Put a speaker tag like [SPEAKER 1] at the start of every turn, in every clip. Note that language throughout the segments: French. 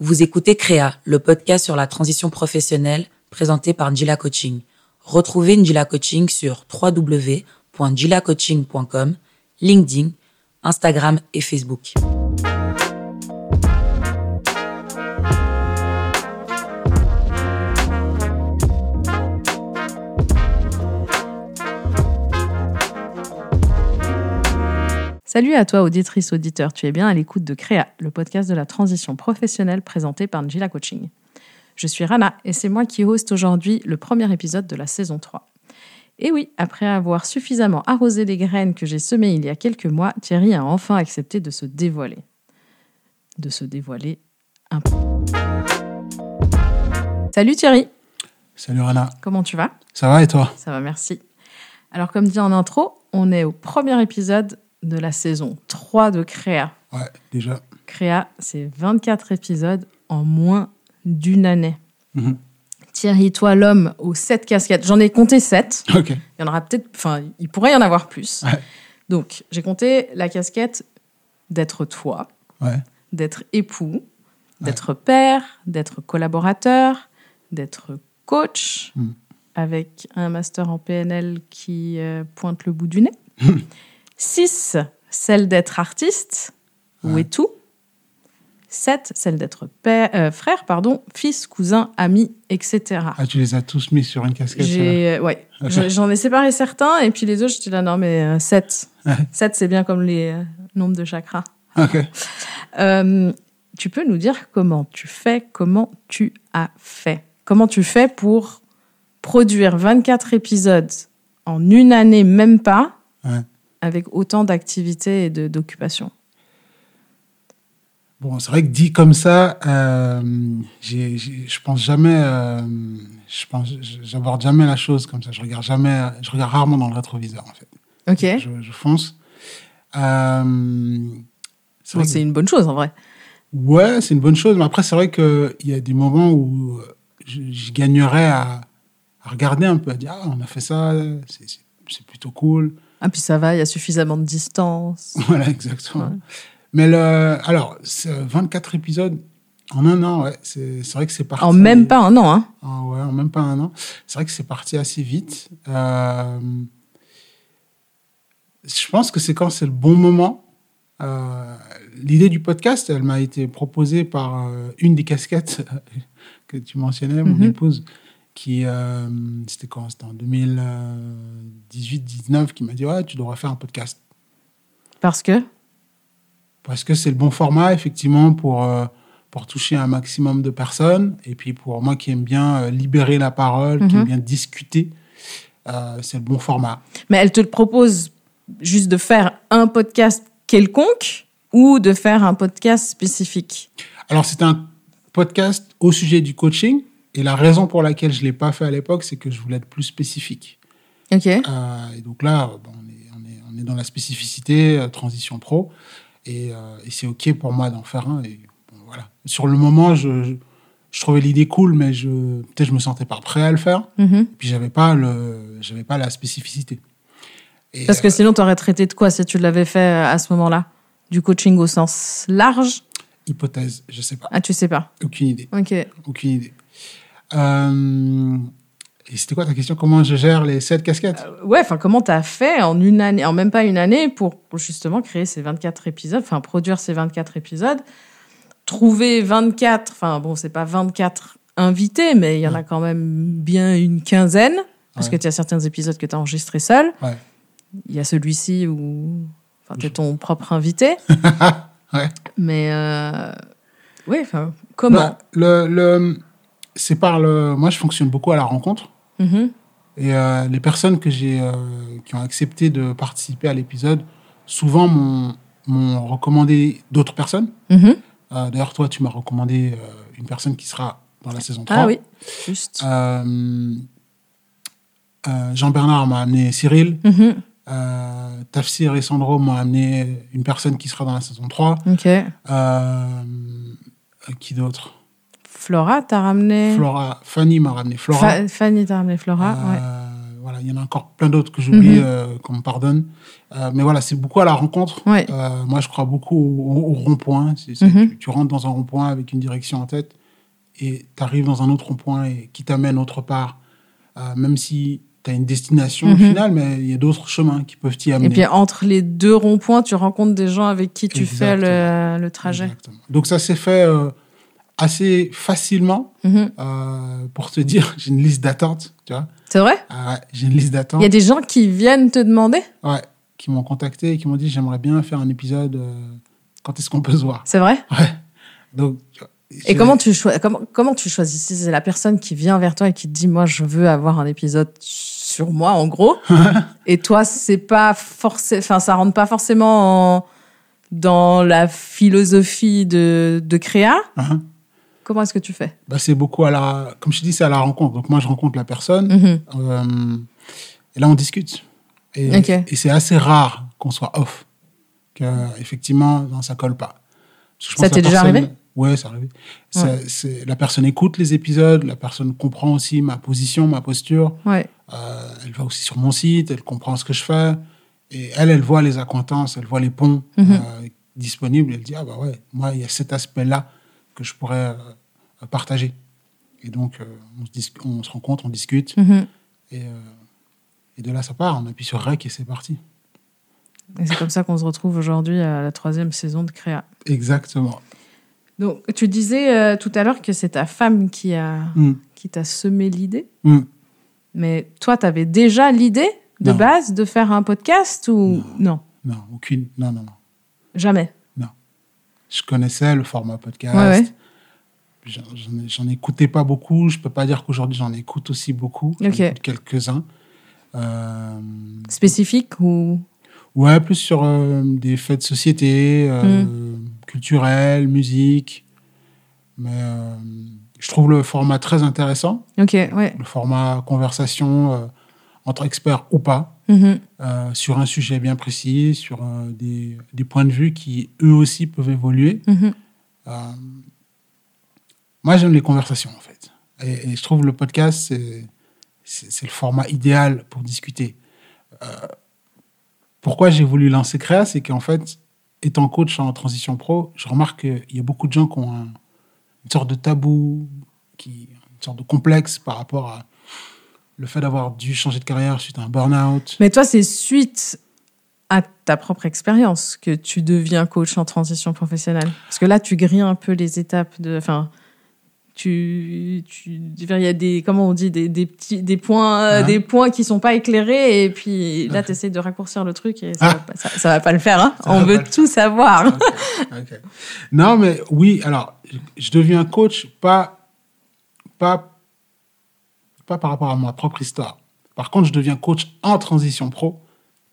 [SPEAKER 1] Vous écoutez Créa, le podcast sur la transition professionnelle présenté par Njila Coaching. Retrouvez Njila Coaching sur www.njilacoaching.com, LinkedIn, Instagram et Facebook.
[SPEAKER 2] Salut à toi, auditrice, auditeur. Tu es bien à l'écoute de Créa, le podcast de la transition professionnelle présenté par Njila Coaching. Je suis Rana et c'est moi qui hoste aujourd'hui le premier épisode de la saison 3. Et oui, après avoir suffisamment arrosé les graines que j'ai semées il y a quelques mois, Thierry a enfin accepté de se dévoiler. De se dévoiler un peu. Salut Thierry
[SPEAKER 3] Salut Rana.
[SPEAKER 2] Comment tu vas?
[SPEAKER 3] Ça va et toi?
[SPEAKER 2] Ça va, merci. Alors comme dit en intro, on est au premier épisode de la saison 3 de Créa.
[SPEAKER 3] Ouais, déjà.
[SPEAKER 2] Créa, c'est 24 épisodes en moins d'une année.
[SPEAKER 3] Mhm.
[SPEAKER 2] Thierry, toi, l'homme aux 7 casquettes. J'en ai compté 7.
[SPEAKER 3] Ok.
[SPEAKER 2] Il y en aura peut-être. Enfin, il pourrait y en avoir plus.
[SPEAKER 3] Ouais.
[SPEAKER 2] Donc, j'ai compté la casquette d'être toi,
[SPEAKER 3] Ouais.
[SPEAKER 2] d'être époux, d'être père, d'être collaborateur, d'être coach,
[SPEAKER 3] Mm.
[SPEAKER 2] avec un master en PNL qui euh, pointe le bout du nez. 6, celle d'être artiste, ou
[SPEAKER 3] Ouais.
[SPEAKER 2] tout. 7, celle d'être père, euh, frère, pardon, fils, cousin, ami, etc.
[SPEAKER 3] Ah, tu les as tous mis sur une casquette
[SPEAKER 2] J'ai, euh, ouais, j'en ai séparé certains, et puis les autres, j'étais là, non, mais 7.
[SPEAKER 3] Ouais.
[SPEAKER 2] 7, c'est bien comme les euh, nombres de chakras.
[SPEAKER 3] Ok.
[SPEAKER 2] Euh, tu peux nous dire comment tu fais, comment tu as fait? Comment tu fais pour produire 24 épisodes en une année, même pas,
[SPEAKER 3] Ouais.
[SPEAKER 2] Avec autant d'activités et d'occupations
[SPEAKER 3] Bon, c'est vrai que dit comme ça, euh, je pense jamais, euh, je pense, j'aborde jamais la chose comme ça. Je regarde jamais, je regarde rarement dans le rétroviseur en fait.
[SPEAKER 2] Ok.
[SPEAKER 3] Je, je fonce. Euh, c'est que-
[SPEAKER 2] une bonne chose en vrai.
[SPEAKER 3] Ouais, c'est une bonne chose, mais après, c'est vrai qu'il y a des moments où je, je gagnerais à, à regarder un peu, à dire, ah, on a fait ça, c'est plutôt cool.
[SPEAKER 2] Ah, puis ça va, il y a suffisamment de distance.
[SPEAKER 3] Voilà, exactement.
[SPEAKER 2] Ouais.
[SPEAKER 3] Mais le, alors, c'est 24 épisodes en un an, ouais, c'est vrai que c'est parti.
[SPEAKER 2] En même pas un an, hein.
[SPEAKER 3] En, ouais, en même pas un an. C'est vrai que c'est parti assez vite. Euh, je pense que c'est quand c'est le bon moment. Euh, L'idée du podcast, elle m'a été proposée par euh, une des casquettes que tu mentionnais, mon
[SPEAKER 2] Mhm.
[SPEAKER 3] épouse, qui, euh, c'était quand? C'était en 2018-19, qui m'a dit, ouais, tu devrais faire un podcast.
[SPEAKER 2] Parce que?
[SPEAKER 3] Parce que c'est le bon format, effectivement, pour, euh, pour toucher un maximum de personnes. Et puis pour moi qui aime bien euh, libérer la parole, qui
[SPEAKER 2] Mhm.
[SPEAKER 3] aime bien discuter, c'est le bon format.
[SPEAKER 2] Mais elle te propose juste de faire un podcast quelconque ou de faire un podcast spécifique?
[SPEAKER 3] Alors c'est un podcast au sujet du coaching. Et la raison pour laquelle je ne l'ai pas fait à l'époque, c'est que je voulais être plus spécifique.
[SPEAKER 2] Ok.
[SPEAKER 3] Euh, et donc là, on, est, on, est, on est dans la spécificité, euh, transition pro. Et, euh, et c'est OK pour moi d'en faire un. Et bon, voilà. Sur le moment, je, je, je trouvais l'idée cool, mais je, peut-être je me sentais pas prêt à le faire.
[SPEAKER 2] Mhm.
[SPEAKER 3] Et puis j'avais pas le, j'avais pas la spécificité. Et,
[SPEAKER 2] Parce que sinon, tu aurais traité de quoi si tu l'avais fait à ce moment-là? Du coaching au sens large?
[SPEAKER 3] Hypothèse, je sais pas,
[SPEAKER 2] Ah, tu sais pas.
[SPEAKER 3] aucune idée,
[SPEAKER 2] Ok.
[SPEAKER 3] aucune idée. Euh, et c'était quoi ta question? Comment je gère les sept casquettes?
[SPEAKER 2] Ouais, enfin, comment t'as fait en une année, en même pas une année, pour justement créer ces 24 épisodes, enfin, produire ces 24 épisodes, trouver 24, enfin, bon, c'est pas 24 invités, mais il y en a quand même bien une quinzaine, parce
[SPEAKER 3] Ouais.
[SPEAKER 2] que tu as certains épisodes que tu as enregistrés seul.
[SPEAKER 3] Ouais.
[SPEAKER 2] Il y a celui-ci où, enfin, t'es ton propre invité.
[SPEAKER 3] Ouais.
[SPEAKER 2] Mais, euh, ouais, enfin, comment?
[SPEAKER 3] Bah, le, le, c'est par le. Moi, je fonctionne beaucoup à la rencontre.
[SPEAKER 2] Mhm.
[SPEAKER 3] Et euh, les personnes que j'ai, euh, qui ont accepté de participer à l'épisode, souvent m'ont, m'ont recommandé d'autres personnes.
[SPEAKER 2] Mhm.
[SPEAKER 3] Euh, d'ailleurs, toi, tu m'as recommandé une personne qui sera dans la saison 3.
[SPEAKER 2] Ah oui, juste.
[SPEAKER 3] Jean-Bernard m'a amené Cyril.
[SPEAKER 2] Mhm.
[SPEAKER 3] Tafsir et Sandro m'ont amené une personne qui sera dans la saison 3.
[SPEAKER 2] Ok.
[SPEAKER 3] Qui d'autre?
[SPEAKER 2] Flora, t'as ramené.
[SPEAKER 3] Flora. Fanny m'a ramené Flora.
[SPEAKER 2] Fa- Fanny t'a ramené Flora, ouais.
[SPEAKER 3] Euh, Voilà, il y en a encore plein d'autres que j'oublie,
[SPEAKER 2] Mhm.
[SPEAKER 3] euh, qu'on me pardonne. Euh, mais voilà, c'est beaucoup à la rencontre.
[SPEAKER 2] Ouais.
[SPEAKER 3] Moi, je crois beaucoup au, au rond-point.
[SPEAKER 2] Mhm.
[SPEAKER 3] tu, tu rentres dans un rond-point avec une direction en tête et tu arrives dans un autre rond-point qui t'amène autre part. Même si tu as une destination
[SPEAKER 2] Mhm.
[SPEAKER 3] finale, mais il y a d'autres chemins qui peuvent t'y amener.
[SPEAKER 2] Et puis entre les deux ronds-points, tu rencontres des gens avec qui tu fais le, le trajet.
[SPEAKER 3] Exactement. Donc ça s'est fait assez facilement.
[SPEAKER 2] Mhm.
[SPEAKER 3] Euh, pour te dire, j'ai une liste d'attente, tu vois.
[SPEAKER 2] C'est vrai
[SPEAKER 3] ouais, j'ai une liste d'attente.
[SPEAKER 2] Il y a des gens qui viennent te demander
[SPEAKER 3] Ouais, qui m'ont contacté et qui m'ont dit j'aimerais bien faire un épisode. euh, quand est-ce qu'on peut se voir
[SPEAKER 2] C'est vrai
[SPEAKER 3] Ouais. Donc.
[SPEAKER 2] Et
[SPEAKER 3] j'ai-
[SPEAKER 2] comment tu, choi- comment, comment tu choisis Si c'est la personne qui vient vers toi et qui te dit Moi, je veux avoir un épisode sur moi, en gros, et toi, c'est pas forcément. Enfin, ça rentre pas forcément en- dans la philosophie de, de créa.
[SPEAKER 3] Hein
[SPEAKER 2] Comment est-ce que tu fais?
[SPEAKER 3] Bah, c'est beaucoup à la. Comme je te dis, c'est à la rencontre. Donc moi, je rencontre la personne
[SPEAKER 2] Mhm.
[SPEAKER 3] euh, et là, on discute. Et, c'est assez rare qu'on soit off. Que, effectivement, non, ça colle pas. Je
[SPEAKER 2] Ça t'est déjà
[SPEAKER 3] personne-
[SPEAKER 2] arrivé?
[SPEAKER 3] Ouais, c'est arrivé. C'est- c'est- la personne écoute les épisodes, la personne comprend aussi ma position, ma posture.
[SPEAKER 2] Ouais.
[SPEAKER 3] Euh, elle va aussi sur mon site, elle comprend ce que je fais. Et elle, elle voit les accointances, elle voit les ponts
[SPEAKER 2] Mhm.
[SPEAKER 3] euh, disponibles. Elle dit, ah bah ouais, moi, il y a cet aspect-là que je pourrais euh, partager. Et donc, euh, on, se dis- on se rencontre, on discute.
[SPEAKER 2] Mhm.
[SPEAKER 3] Et, euh, et de là, ça part. On appuie sur REC et c'est parti.
[SPEAKER 2] Et c'est comme ça qu'on se retrouve aujourd'hui à la troisième saison de créa.
[SPEAKER 3] Exactement.
[SPEAKER 2] Donc, tu disais euh, tout à l'heure que c'est ta femme qui a
[SPEAKER 3] Mm.
[SPEAKER 2] qui t'a semé l'idée.
[SPEAKER 3] Mm.
[SPEAKER 2] Mais toi, tu avais déjà l'idée de
[SPEAKER 3] Non.
[SPEAKER 2] base de faire un podcast ou non,
[SPEAKER 3] Non, aucune. Non, non, non.
[SPEAKER 2] Jamais.
[SPEAKER 3] Je connaissais le format podcast.
[SPEAKER 2] Ouais, ouais.
[SPEAKER 3] J'en j'en ai- j'en écoutais pas beaucoup. Je peux pas dire qu'aujourd'hui j'en écoute aussi beaucoup. J'en
[SPEAKER 2] Ok.
[SPEAKER 3] écoute quelques-uns. Euh,
[SPEAKER 2] Spécifique ou?
[SPEAKER 3] Ouais, plus sur euh, des faits de société, euh, culturels, musique. Mais euh, je trouve le format très intéressant.
[SPEAKER 2] Ok, ouais.
[SPEAKER 3] Le format conversation euh, entre experts ou pas.
[SPEAKER 2] Mhm.
[SPEAKER 3] euh, sur un sujet bien précis, sur euh, des, des points de vue qui eux aussi peuvent évoluer.
[SPEAKER 2] Mhm.
[SPEAKER 3] Euh, moi, j'aime les conversations, en fait. Et, et je trouve le podcast, c'est, le format idéal pour discuter. Pourquoi j'ai voulu lancer Créa, c'est qu'en fait, étant coach en transition pro, je remarque qu'il y a beaucoup de gens qui ont un- une sorte de tabou, qui, une sorte de complexe par rapport à le fait d'avoir dû changer de carrière suite à un burn-out.
[SPEAKER 2] Mais toi, c'est suite à ta propre expérience que tu deviens coach en transition professionnelle. Parce que là, tu grilles un peu les étapes de. Enfin, tu, tu, il y a des, comment on dit, des, des petits, des points,
[SPEAKER 3] Ouais.
[SPEAKER 2] des points qui sont pas éclairés, et puis là,
[SPEAKER 3] Ok.
[SPEAKER 2] tu essaies de raccourcir le truc, et ça,
[SPEAKER 3] Ah.
[SPEAKER 2] va, pas- ça, ça va pas le faire. Hein.
[SPEAKER 3] Ça
[SPEAKER 2] On veut tout savoir.
[SPEAKER 3] Non, mais oui, alors, je- je deviens coach pas, pas, pas par rapport à ma propre histoire. Par contre, je deviens coach en transition pro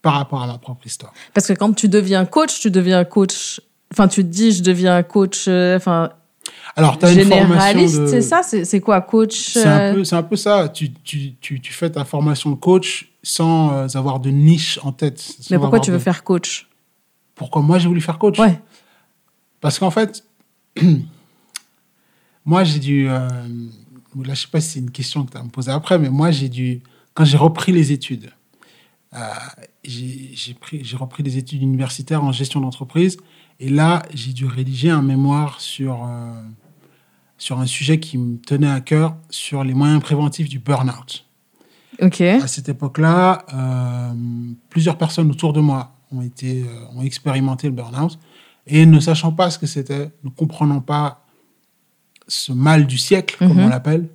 [SPEAKER 3] par rapport à ma propre histoire.
[SPEAKER 2] Parce que quand tu deviens coach, tu deviens coach. Enfin, tu te dis, je deviens coach. euh, Enfin,
[SPEAKER 3] Alors, tu as une formation
[SPEAKER 2] généraliste,
[SPEAKER 3] de...
[SPEAKER 2] c'est ça C'est quoi, coach
[SPEAKER 3] C'est un,
[SPEAKER 2] euh,
[SPEAKER 3] peu, c'est un peu ça. Tu, tu, tu, tu fais ta formation de coach sans euh, avoir de niche en tête.
[SPEAKER 2] Mais pourquoi tu veux
[SPEAKER 3] de-
[SPEAKER 2] faire coach?
[SPEAKER 3] Pourquoi moi j'ai voulu faire coach?
[SPEAKER 2] Ouais.
[SPEAKER 3] Parce qu'en fait, moi j'ai dû. euh, là, je sais pas si c'est une question que tu vas me poser après, mais moi j'ai dû. Quand j'ai repris les études, euh, j'ai j'ai pris- j'ai repris des études universitaires en gestion d'entreprise. Et là, j'ai dû rédiger un mémoire sur, euh, sur un sujet qui me tenait à cœur, sur les moyens préventifs du burn-out.
[SPEAKER 2] Ok.
[SPEAKER 3] À cette époque-là, euh, plusieurs personnes autour de moi ont, été, ont expérimenté le burn-out et ne sachant pas ce que c'était, ne comprenant pas ce mal du siècle, comme
[SPEAKER 2] Mhm.
[SPEAKER 3] on l'appelle.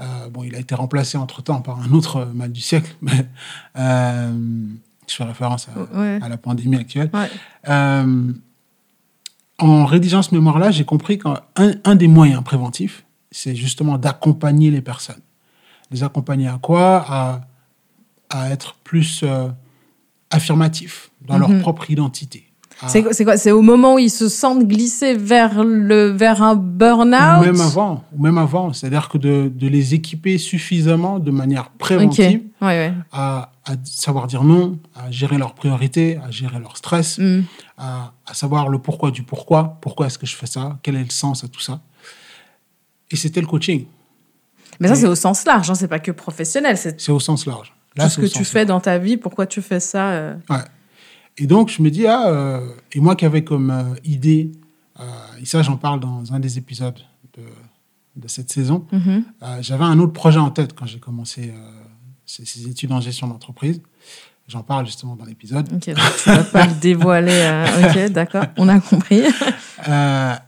[SPEAKER 3] euh, bon, il a été remplacé entre-temps par un autre mal du siècle, mais euh, je fais référence à,
[SPEAKER 2] Ouais.
[SPEAKER 3] à la pandémie actuelle.
[SPEAKER 2] Ouais.
[SPEAKER 3] Euh, en rédigeant ce mémoire-là, j'ai compris qu'un un des moyens préventifs, c'est justement d'accompagner les personnes. Les accompagner à quoi? À, à être plus euh, affirmatifs dans
[SPEAKER 2] Mhm.
[SPEAKER 3] leur propre identité. À-
[SPEAKER 2] C'est quoi- c'est au moment où ils se sentent glissés vers, le, vers un
[SPEAKER 3] ou
[SPEAKER 2] burn-out?
[SPEAKER 3] Même avant, ou même avant, c'est-à-dire que de, de les équiper suffisamment de manière préventive
[SPEAKER 2] Ouais, ouais.
[SPEAKER 3] à, à savoir dire non, à gérer leurs priorités, à gérer leur stress,
[SPEAKER 2] Hmm.
[SPEAKER 3] à, à savoir le pourquoi du pourquoi, pourquoi est-ce que je fais ça, quel est le sens à tout ça. Et c'était le coaching,
[SPEAKER 2] Mais ça, c'est au sens large, hein, c'est pas que professionnel. C'est
[SPEAKER 3] au sens large. Là,
[SPEAKER 2] Tout ce que tu fais dans ta vie, pourquoi tu fais ça euh,
[SPEAKER 3] Ouais. Et donc, je me dis, ah, euh, et moi qui avais comme euh, idée, euh, et ça, j'en parle dans un des épisodes de, de cette saison,
[SPEAKER 2] mhm.
[SPEAKER 3] euh, j'avais un autre projet en tête quand j'ai commencé ces, ces études en gestion d'entreprise. J'en parle justement dans l'épisode.
[SPEAKER 2] Ok, donc tu vas pas le dévoiler. ok, d'accord, on a compris.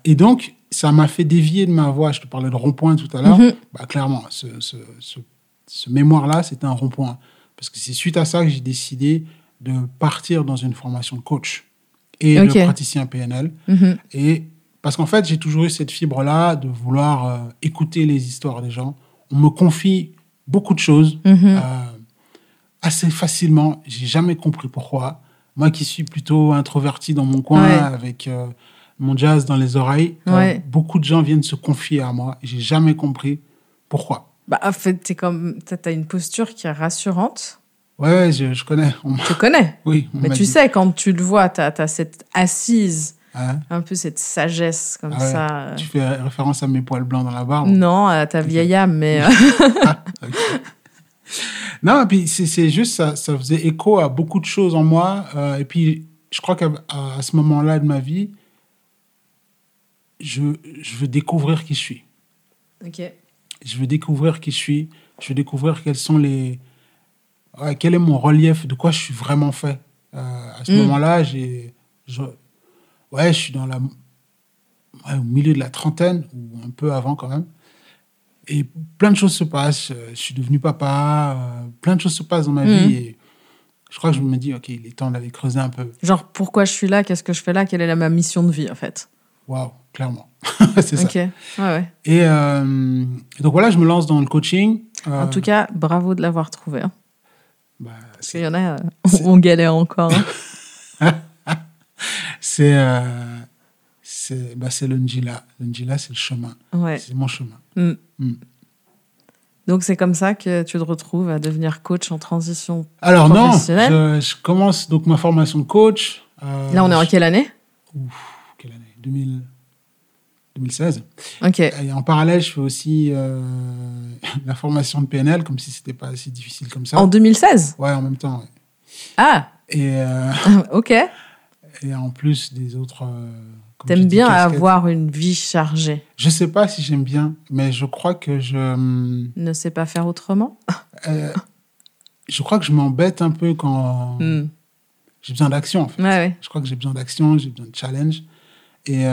[SPEAKER 3] Et donc, ça m'a fait dévier de ma voie. Je te parlais de rond-point tout à l'heure.
[SPEAKER 2] Mhm.
[SPEAKER 3] Bah, clairement, ce, ce, ce, ce mémoire-là, c'était un rond-point. Parce que c'est suite à ça que j'ai décidé de partir dans une formation de coach et de praticien PNL.
[SPEAKER 2] Mhm.
[SPEAKER 3] Et parce qu'en fait, j'ai toujours eu cette fibre-là de vouloir euh, écouter les histoires des gens. On me confie beaucoup de choses
[SPEAKER 2] Mhm.
[SPEAKER 3] euh, assez facilement. J'ai jamais compris pourquoi. Moi qui suis plutôt introverti dans mon coin
[SPEAKER 2] Ouais.
[SPEAKER 3] avec euh, mon jazz dans les oreilles,
[SPEAKER 2] Ouais.
[SPEAKER 3] beaucoup de gens viennent se confier à moi. J'ai jamais compris pourquoi.
[SPEAKER 2] Bah, en fait, t'as t'as une posture qui est rassurante.
[SPEAKER 3] Ouais, ouais, je, je connais. On
[SPEAKER 2] Tu connais.
[SPEAKER 3] oui, on
[SPEAKER 2] Mais
[SPEAKER 3] m'a
[SPEAKER 2] tu
[SPEAKER 3] dit.
[SPEAKER 2] sais, quand tu le vois, t'as as cette assise,
[SPEAKER 3] Hein
[SPEAKER 2] un peu cette sagesse comme
[SPEAKER 3] Ah ouais.
[SPEAKER 2] ça.
[SPEAKER 3] Tu fais référence à mes poils blancs dans la barbe.
[SPEAKER 2] Non, à ta vieille âme, mais. euh,
[SPEAKER 3] Ah, non, et puis c'est juste, ça, ça faisait écho à beaucoup de choses en moi. euh, et puis, je crois qu'à à, ce moment-là de ma vie, je, je veux découvrir qui je suis.
[SPEAKER 2] ok.
[SPEAKER 3] Je veux découvrir qui je suis. Je veux découvrir quels sont les. Ouais, quel est mon relief, de quoi je suis vraiment fait? Euh, à ce
[SPEAKER 2] Mm.
[SPEAKER 3] moment-là, j'ai. je- Ouais, je suis dans la. ouais, au milieu de la trentaine, ou un peu avant quand même. Et plein de choses se passent. Euh, Je suis devenu papa. euh, plein de choses se passent dans ma
[SPEAKER 2] Mm.
[SPEAKER 3] vie. Et je crois que je me dis, OK, il est temps d'aller creuser un peu.
[SPEAKER 2] Genre, pourquoi je suis là? Qu'est-ce que je fais là? Quelle est la, ma mission de vie, en fait?
[SPEAKER 3] Waouh, clairement. C'est ça.
[SPEAKER 2] Ouais, ouais.
[SPEAKER 3] Et, euh, donc voilà, je me lance dans le coaching.
[SPEAKER 2] En tout cas, bravo de l'avoir trouvé. hein.
[SPEAKER 3] Bah,
[SPEAKER 2] Parce qu'il y en a, on galère encore. hein.
[SPEAKER 3] C'est euh, c'est bah, le Njila. Le Njila, c'est le chemin.
[SPEAKER 2] Ouais.
[SPEAKER 3] C'est mon chemin.
[SPEAKER 2] Mm.
[SPEAKER 3] Mm.
[SPEAKER 2] Donc, c'est comme ça que tu te retrouves à devenir coach en transition.
[SPEAKER 3] Alors non, je, je commence donc ma formation de coach. euh,
[SPEAKER 2] Là, on est en quelle année?
[SPEAKER 3] Quelle année? 2000 2016.
[SPEAKER 2] Ok.
[SPEAKER 3] Et en parallèle, je fais aussi euh, la formation de PNL, comme si c'était pas si difficile comme ça.
[SPEAKER 2] En 2016
[SPEAKER 3] Ouais, en même temps. ouais.
[SPEAKER 2] Ah,
[SPEAKER 3] Et, euh,
[SPEAKER 2] ok.
[SPEAKER 3] et en plus des autres. euh,
[SPEAKER 2] T'aimes bien
[SPEAKER 3] casquettes.
[SPEAKER 2] avoir une vie chargée.
[SPEAKER 3] Je sais pas si j'aime bien, mais je crois que je. hum,
[SPEAKER 2] Ne sais pas faire autrement
[SPEAKER 3] je crois que je m'embête un peu quand
[SPEAKER 2] Hmm.
[SPEAKER 3] j'ai besoin d'action, en fait.
[SPEAKER 2] Ouais, ouais.
[SPEAKER 3] Je crois que j'ai besoin d'action, j'ai besoin de challenge. Et,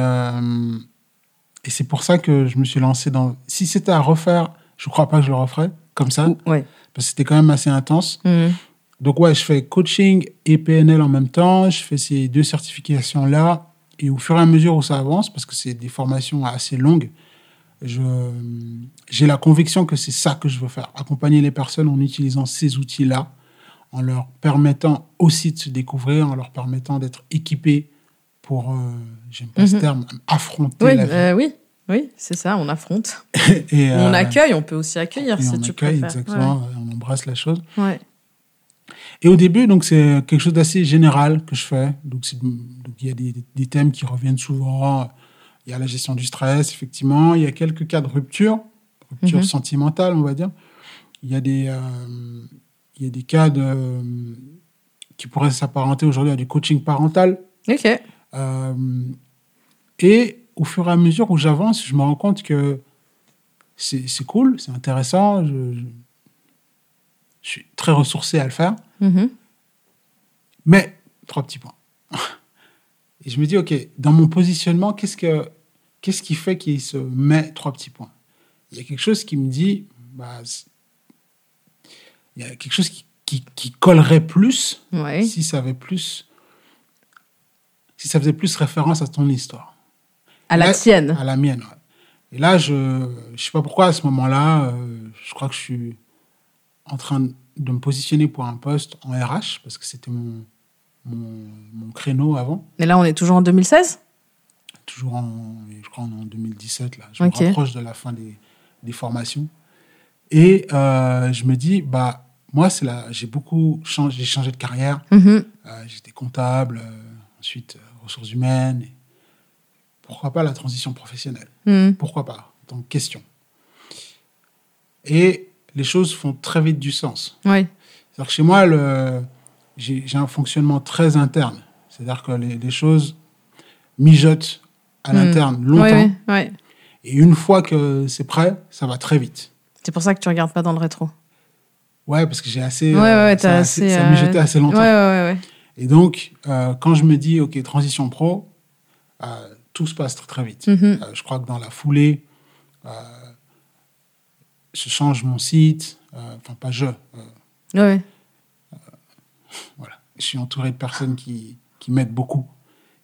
[SPEAKER 3] et c'est pour ça que je me suis lancé dans. Si c'était à refaire, je crois pas que je le referais comme ça,
[SPEAKER 2] Ouais.
[SPEAKER 3] parce que c'était quand même assez intense.
[SPEAKER 2] Hmm.
[SPEAKER 3] Donc, ouais, je fais coaching et PNL en même temps. Je fais ces deux certifications-là. Et au fur et à mesure où ça avance, parce que c'est des formations assez longues, j'ai la conviction que c'est ça que je veux faire. Accompagner les personnes en utilisant ces outils-là, en leur permettant aussi de se découvrir, en leur permettant d'être équipés pour, euh, j'aime pas ce
[SPEAKER 2] Mhm.
[SPEAKER 3] terme, affronter
[SPEAKER 2] Oui,
[SPEAKER 3] la vie.
[SPEAKER 2] euh, oui, oui, c'est ça, on affronte.
[SPEAKER 3] et,
[SPEAKER 2] on
[SPEAKER 3] euh,
[SPEAKER 2] accueille, on peut aussi accueillir
[SPEAKER 3] et
[SPEAKER 2] si
[SPEAKER 3] on
[SPEAKER 2] tu
[SPEAKER 3] accueille,
[SPEAKER 2] préfères.
[SPEAKER 3] exactement, on embrasse la chose.
[SPEAKER 2] Ouais.
[SPEAKER 3] Et au début, donc c'est quelque chose d'assez général que je fais. Donc il y a des, des thèmes qui reviennent souvent. Il y a la gestion du stress, effectivement. Il y a quelques cas de rupture, rupture
[SPEAKER 2] Mhm.
[SPEAKER 3] sentimentale, on va dire. Il y a des, euh, il y a des cas de, qui pourraient s'apparenter aujourd'hui à du coaching parental.
[SPEAKER 2] Ok.
[SPEAKER 3] Euh, et au fur et à mesure où j'avance, je me rends compte que c'est cool, c'est intéressant. Je, je- je suis très ressourcé à le faire.
[SPEAKER 2] Mhm.
[SPEAKER 3] Mais, trois petits points. Et je me dis, OK, dans mon positionnement, qu'est-ce, que, qu'est-ce qui fait qu'il se met trois petits points? Il y a quelque chose qui me dit, bah, il y a quelque chose qui, qui, qui collerait plus
[SPEAKER 2] Ouais.
[SPEAKER 3] si ça avait plus, si ça faisait plus référence à ton histoire,
[SPEAKER 2] À la tienne.
[SPEAKER 3] à la mienne. ouais. Et là, je ne sais pas pourquoi à ce moment-là, euh, je crois que je suis en train de me positionner pour un poste en RH parce que c'était mon, mon, mon créneau avant.
[SPEAKER 2] Mais là, on est toujours en 2016
[SPEAKER 3] toujours en, je crois en 2017, là. Je
[SPEAKER 2] Ok.
[SPEAKER 3] me rapproche de la fin des, des formations. Et euh, je me dis, bah, moi, c'est là, j'ai beaucoup changé, j'ai changé de carrière.
[SPEAKER 2] Mhm.
[SPEAKER 3] Euh, J'étais comptable, euh, ensuite ressources humaines. Pourquoi pas la transition professionnelle?
[SPEAKER 2] Mhm.
[SPEAKER 3] Pourquoi pas? Donc, question. Et les choses font très vite du sens.
[SPEAKER 2] Ouais.
[SPEAKER 3] C'est-à-dire que chez moi, le, j'ai, j'ai un fonctionnement très interne. C'est-à-dire que les, les choses mijotent à
[SPEAKER 2] Hmm.
[SPEAKER 3] l'interne longtemps.
[SPEAKER 2] Ouais, ouais.
[SPEAKER 3] Et une fois que c'est prêt, ça va très vite.
[SPEAKER 2] C'est pour ça que tu regardes pas dans le rétro.
[SPEAKER 3] Ouais, parce que j'ai assez.
[SPEAKER 2] Ouais,
[SPEAKER 3] euh,
[SPEAKER 2] ouais,
[SPEAKER 3] ça,
[SPEAKER 2] t'as
[SPEAKER 3] a
[SPEAKER 2] assez.
[SPEAKER 3] ça a
[SPEAKER 2] euh,
[SPEAKER 3] mijoté assez longtemps.
[SPEAKER 2] Ouais, ouais, ouais. ouais.
[SPEAKER 3] Et donc, euh, quand je me dis, OK, transition pro, euh, tout se passe très, très vite.
[SPEAKER 2] Mhm.
[SPEAKER 3] Euh, je crois que dans la foulée, je change mon site. Enfin, pas je.
[SPEAKER 2] Ouais,
[SPEAKER 3] voilà. Je suis entouré de personnes qui, qui m'aident beaucoup,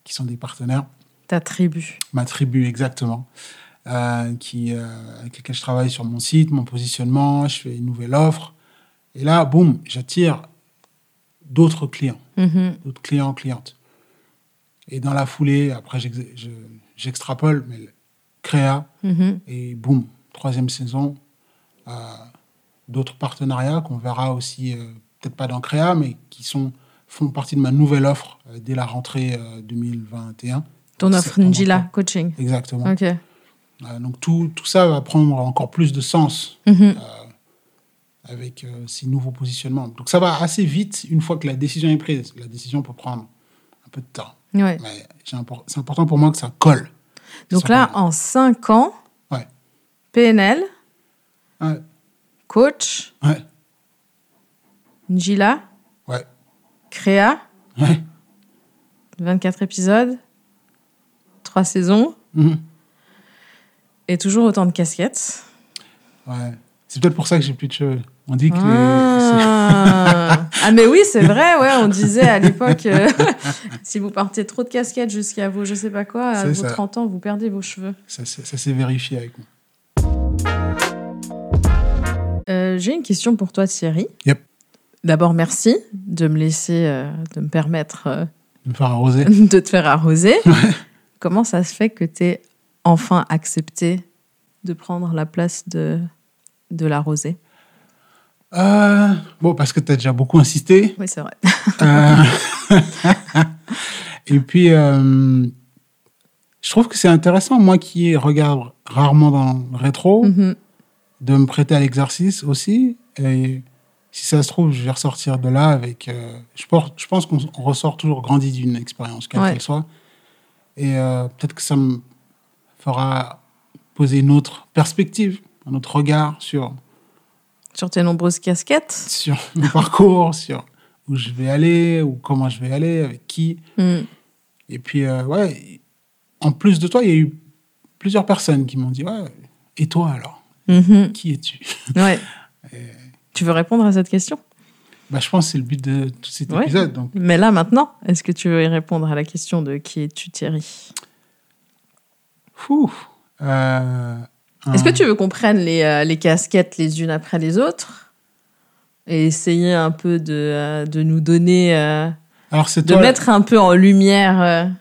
[SPEAKER 3] qui sont des partenaires.
[SPEAKER 2] Ta tribu.
[SPEAKER 3] Ma tribu, exactement. qui, avec lesquels je travaille sur mon site, mon positionnement, je fais une nouvelle offre. Et là, boum, j'attire d'autres clients.
[SPEAKER 2] Mhm.
[SPEAKER 3] d'autres clients, clientes. Et dans la foulée, après, j'ex- je- j'extrapole, mais créa,
[SPEAKER 2] Mhm.
[SPEAKER 3] et boum, troisième saison, euh, d'autres partenariats qu'on verra aussi, euh, peut-être pas dans créa, mais qui sont, font partie de ma nouvelle offre euh, dès la rentrée euh, 2021.
[SPEAKER 2] Ton offre Njila coaching.
[SPEAKER 3] Exactement.
[SPEAKER 2] Ok.
[SPEAKER 3] Donc tout, tout ça va prendre encore plus de sens
[SPEAKER 2] Mhm.
[SPEAKER 3] Avec euh, ces nouveaux positionnements. Donc ça va assez vite une fois que la décision est prise. La décision peut prendre un peu de temps.
[SPEAKER 2] Ouais.
[SPEAKER 3] Mais c'est important pour moi que ça colle.
[SPEAKER 2] Donc
[SPEAKER 3] Ça
[SPEAKER 2] là,
[SPEAKER 3] colle.
[SPEAKER 2] en 5 ans,
[SPEAKER 3] Ouais.
[SPEAKER 2] PNL,
[SPEAKER 3] Ouais.
[SPEAKER 2] coach. Njila, créa,
[SPEAKER 3] Ouais.
[SPEAKER 2] 24 épisodes, 3 saisons,
[SPEAKER 3] Mhm.
[SPEAKER 2] et toujours autant de casquettes.
[SPEAKER 3] Ouais. C'est peut-être pour ça que j'ai plus de cheveux. On dit que les-
[SPEAKER 2] Ah. Ah, mais oui, c'est vrai, ouais, on disait à l'époque, euh, si vous portez trop de casquettes jusqu'à vos, je sais pas quoi, à vos
[SPEAKER 3] ça.
[SPEAKER 2] 30 ans, vous perdez vos cheveux.
[SPEAKER 3] ça, s'est- ça s'est vérifié avec moi.
[SPEAKER 2] Euh, J'ai une question pour toi, Thierry.
[SPEAKER 3] Yep.
[SPEAKER 2] D'abord, merci de me laisser, euh, de me permettre euh,
[SPEAKER 3] De me faire arroser.
[SPEAKER 2] de te faire arroser. Comment ça se fait que tu es enfin accepté de prendre la place de, de l'arroser?
[SPEAKER 3] Euh, bon, parce que tu as déjà beaucoup insisté.
[SPEAKER 2] Oui, c'est vrai.
[SPEAKER 3] Euh, Et puis, euh, je trouve que c'est intéressant, moi qui regarde rarement dans le rétro,
[SPEAKER 2] Mhm.
[SPEAKER 3] de me prêter à l'exercice aussi. Et si ça se trouve, je vais ressortir de là avec. je, pense qu'on on ressort toujours grandi d'une expérience, quelle
[SPEAKER 2] Ouais.
[SPEAKER 3] qu'elle soit. Et peut-être que ça me fera poser une autre perspective, un autre regard sur,
[SPEAKER 2] Sur tes nombreuses casquettes.
[SPEAKER 3] sur mon parcours, sur où je vais aller, ou comment je vais aller, avec qui.
[SPEAKER 2] Mm.
[SPEAKER 3] Et puis, euh, ouais, en plus de toi, il y a eu plusieurs personnes qui m'ont dit Ouais, et toi alors?
[SPEAKER 2] Mhm.
[SPEAKER 3] Qui es-tu?
[SPEAKER 2] Ouais. Tu veux répondre à cette question?
[SPEAKER 3] Bah, Je pense que c'est le but de tout cet
[SPEAKER 2] Ouais.
[SPEAKER 3] épisode. Donc,
[SPEAKER 2] Mais là, maintenant, est-ce que tu veux y répondre à la question de qui es-tu, Thierry?
[SPEAKER 3] Fou. Euh,
[SPEAKER 2] Est-ce que tu veux qu'on prenne les, euh, les casquettes les unes après les autres et essayer un peu de, euh, de nous donner, euh,
[SPEAKER 3] Alors,
[SPEAKER 2] de
[SPEAKER 3] toi,
[SPEAKER 2] mettre un peu en lumière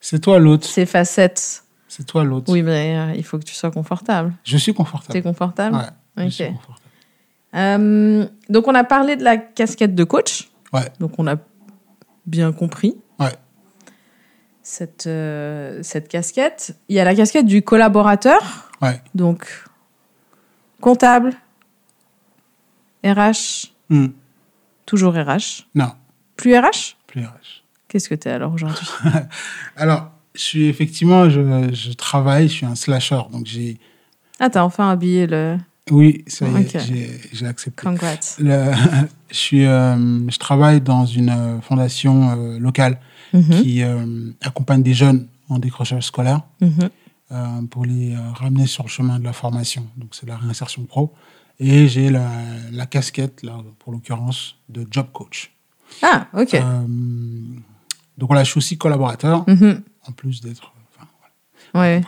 [SPEAKER 3] c'est toi l'autre.
[SPEAKER 2] ces facettes
[SPEAKER 3] C'est toi l'autre.
[SPEAKER 2] Oui, mais il faut que tu sois confortable.
[SPEAKER 3] Je suis
[SPEAKER 2] T'es
[SPEAKER 3] confortable.
[SPEAKER 2] confortable
[SPEAKER 3] Ouais, je suis confortable.
[SPEAKER 2] Donc, on a parlé de la casquette de coach.
[SPEAKER 3] Ouais.
[SPEAKER 2] Donc, on a bien compris. Cette, euh, cette casquette. Il y a la casquette du collaborateur.
[SPEAKER 3] Ouais.
[SPEAKER 2] Donc, comptable, RH,
[SPEAKER 3] Hmm.
[SPEAKER 2] toujours RH.
[SPEAKER 3] Non,
[SPEAKER 2] Plus RH
[SPEAKER 3] plus RH.
[SPEAKER 2] Qu'est-ce que tu es alors aujourd'hui?
[SPEAKER 3] Alors, je suis effectivement, je, je travaille, je suis un slasher. Donc, j'ai.
[SPEAKER 2] Ah, t'as enfin habillé le.
[SPEAKER 3] Oui, ça y est, j'ai- accepté.
[SPEAKER 2] Congrats.
[SPEAKER 3] Le- je, suis, euh, je travaille dans une euh, fondation euh, locale
[SPEAKER 2] Mhm,
[SPEAKER 3] qui euh, accompagne des jeunes en décrochage scolaire
[SPEAKER 2] mhm.
[SPEAKER 3] euh, pour les euh, ramener sur le chemin de la formation. Donc, c'est la réinsertion pro. Et j'ai la, la casquette, là, pour l'occurrence, de job coach.
[SPEAKER 2] Ah, ok.
[SPEAKER 3] Euh, donc, voilà, je suis aussi collaborateur,
[SPEAKER 2] Mhm.
[SPEAKER 3] en plus d'être. enfin, voilà.
[SPEAKER 2] Ouais.